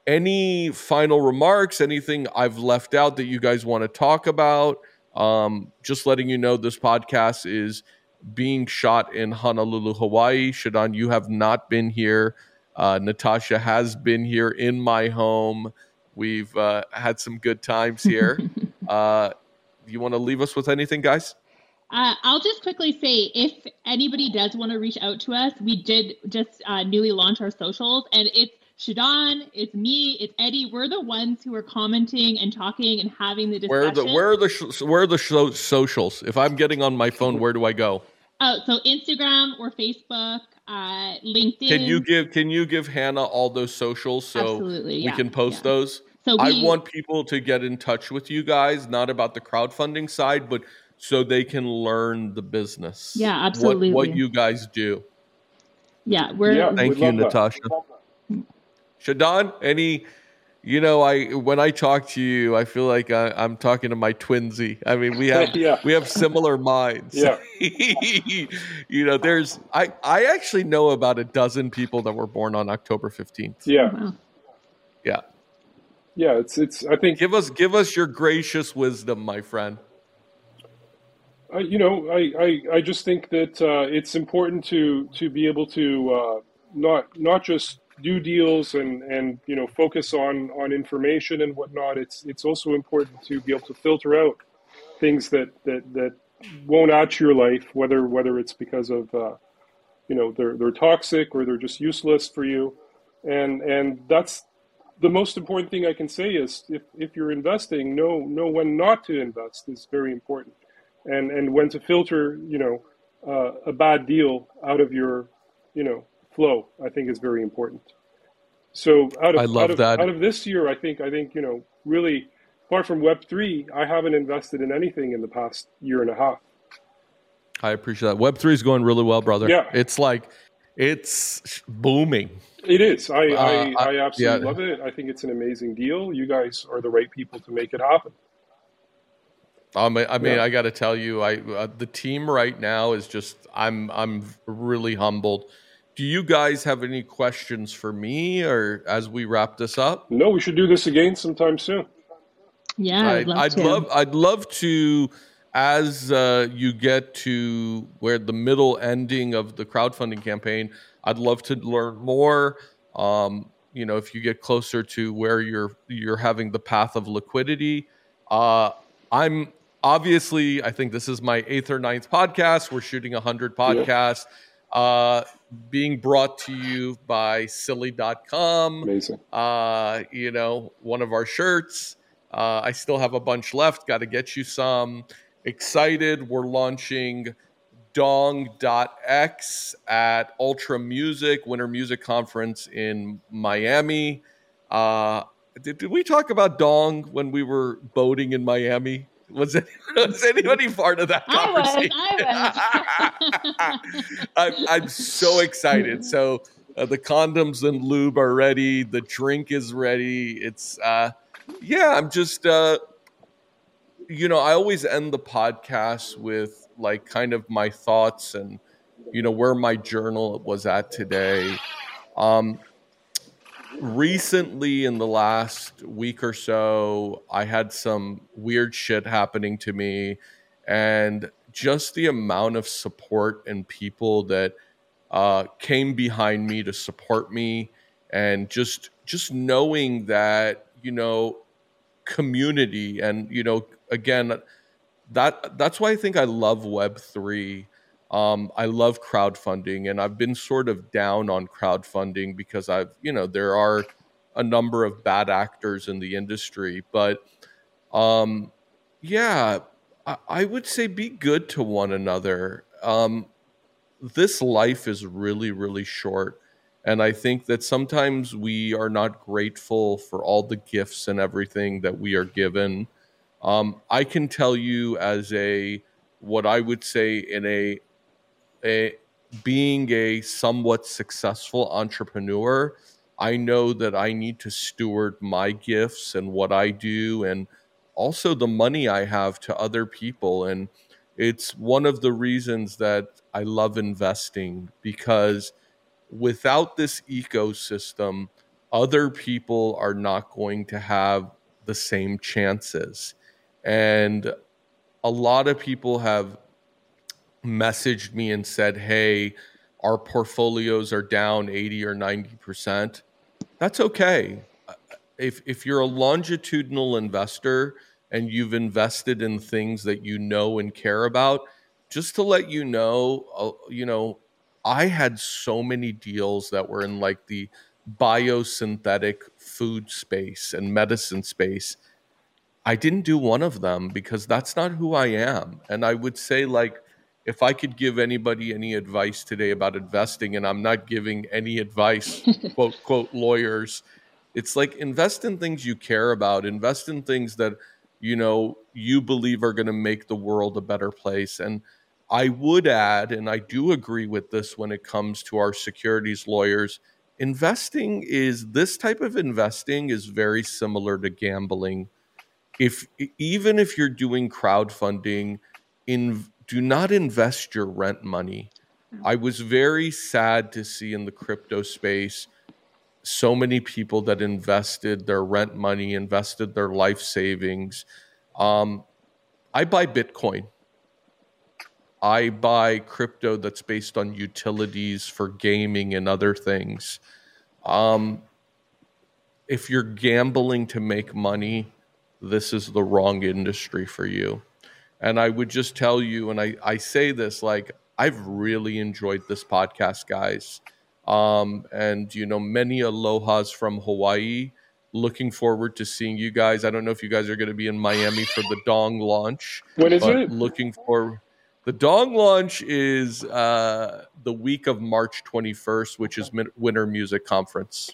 any final remarks? Anything I've left out that you guys want to talk about? Um, just letting you know this podcast is being shot in Honolulu, Hawaii. Shidan, you have not been here. Uh, Natasha has been here in my home. We've uh, had some good times here. uh, you want to leave us with anything, guys? Uh, I'll just quickly say if anybody does want to reach out to us, we did just uh, newly launch our socials, and it's Shidan, it's me, it's Eddie. We're the ones who are commenting and talking and having the discussion. Where are the where are the sh- where are the sh- socials? If I'm getting on my phone, where do I go? Oh, so Instagram or Facebook, uh, LinkedIn. Can you give Can you give Hannah all those socials so Absolutely, we yeah, can post yeah. those? So I want people to get in touch with you guys, not about the crowdfunding side, but so they can learn the business. Yeah, absolutely. what you guys do. Yeah, we're Yeah. Thank We'd you, love that. Natasha. Shidan, any, you know, I when I talk to you, I feel like I, I'm talking to my twinsy. I mean, we have Yeah. we have similar minds. Yeah. you know, there's I I actually know about a dozen people that were born on October 15th. Yeah, wow. Yeah. Yeah. It's it's. I think Give us give us your gracious wisdom, my friend. Uh, you know, I, I, I just think that uh, it's important to to be able to uh, not not just do deals and, and you know focus on, on information and whatnot. It's it's also important to be able to filter out things that, that, that won't add to your life, whether whether it's because of uh, you know they're they're toxic or they're just useless for you, and and that's the most important thing I can say is if, if you're investing, know know when not to invest is very important and and when to filter you know uh, a bad deal out of your you know flow i think is very important so out of I love out of, that. out of this year i think i think you know really apart from web3 i haven't invested in anything in the past year and a half I appreciate that. Web three is going really well, brother. Yeah. It's like it's booming. it is i Uh, I, I- I absolutely yeah. love it i think it's an amazing deal you guys are the right people to make it happen Um, I I mean, Yeah. I got to tell you, I uh, the team right now is just I'm I'm really humbled. Do you guys have any questions for me, or as we wrap this up? no we should do this again sometime soon Yeah, I'd I'd, love I'd to. love I'd love to as uh, you get to where the middle ending of the crowdfunding campaign. I'd love to learn more. Um, you know, if you get closer to where you're you're having the path of liquidity, uh, I'm obviously I think this is my eighth or ninth podcast. We're shooting a hundred podcasts. Uh, being brought to you by silly.com amazing uh, you know, one of our shirts. Uh, I still have a bunch left. Got to get you some. Excited. We're launching Dong.x at Ultra Music, Winter Music Conference in Miami. Uh, did, did we talk about Dong when we were boating in Miami? Was, it, was anybody part of that I was, conversation? I was. I'm, I'm so excited. So uh, the condoms and lube are ready. The drink is ready. It's uh, yeah. I'm just uh, you know I always end the podcast with like kind of my thoughts and you know where my journal was at today. Um, recently in the last week or so i had some weird shit happening to me and just the amount of support and people that uh, came behind me to support me and just just knowing that you know community and you know again that that's why i think i love web 3 um, I love crowdfunding, and I've been sort of down on crowdfunding because I've, you know, there are a number of bad actors in the industry. But um, yeah, I, I would say be good to one another. Um, this life is really, really short. And I think that sometimes we are not grateful for all the gifts and everything that we are given. Um, I can tell you as a what I would say in a a being a somewhat successful entrepreneur, I know that I need to steward my gifts and what I do and also the money I have to other people and it's one of the reasons that I love investing because without this ecosystem other people are not going to have the same chances. And a lot of people have messaged me and said, hey, our portfolios are down 80 or 90%. That's okay. If, if you're a longitudinal investor and you've invested in things that you know and care about, just to let you know, uh, you know, I had so many deals that were in like the biosynthetic food space and medicine space. I didn't do one of them because that's not who I am. And I would say, like, if I could give anybody any advice today about investing, and I'm not giving any advice, quote, quote, lawyers, it's like invest in things you care about, invest in things that, you know, you believe are going to make the world a better place. And I would add, and I do agree with this when it comes to our securities lawyers, investing is this type of investing is very similar to gambling. If even if you're doing crowdfunding, in do not invest your rent money. I was very sad to see in the crypto space so many people that invested their rent money, invested their life savings. Um, I buy Bitcoin. I buy crypto that's based on utilities for gaming and other things. Um, if you're gambling to make money, this is the wrong industry for you. And I would just tell you, and I, I say this like, I've really enjoyed this podcast, guys. Um, and, you know, many alohas from Hawaii. Looking forward to seeing you guys. I don't know if you guys are going to be in Miami for the Dong launch. When is it? Looking for the Dong launch is uh, the week of March 21st, which is Winter Music Conference.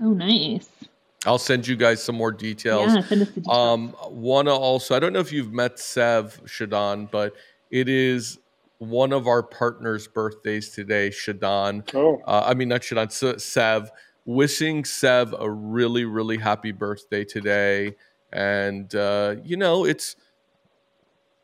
Oh, nice. I'll send you guys some more details. Yeah, send us the details. Um, wanna also, I don't know if you've met Sev Shidan, but it is one of our partners' birthdays today, Shidan. Oh, Uh, I mean, not Shidan, Se- Sev. Wishing Sev a really, really happy birthday today. And, uh, you know, it's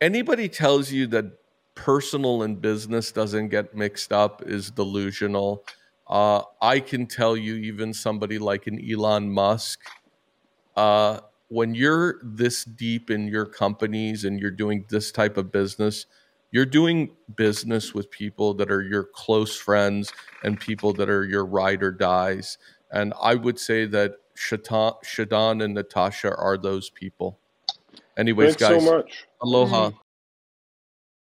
anybody tells you that personal and business doesn't get mixed up is delusional. Uh, I can tell you, even somebody like an Elon Musk, uh, when you're this deep in your companies and you're doing this type of business, you're doing business with people that are your close friends and people that are your ride or dies. And I would say that Shatan, Shidan and Natasha are those people. Anyways, thanks guys, so much. Aloha.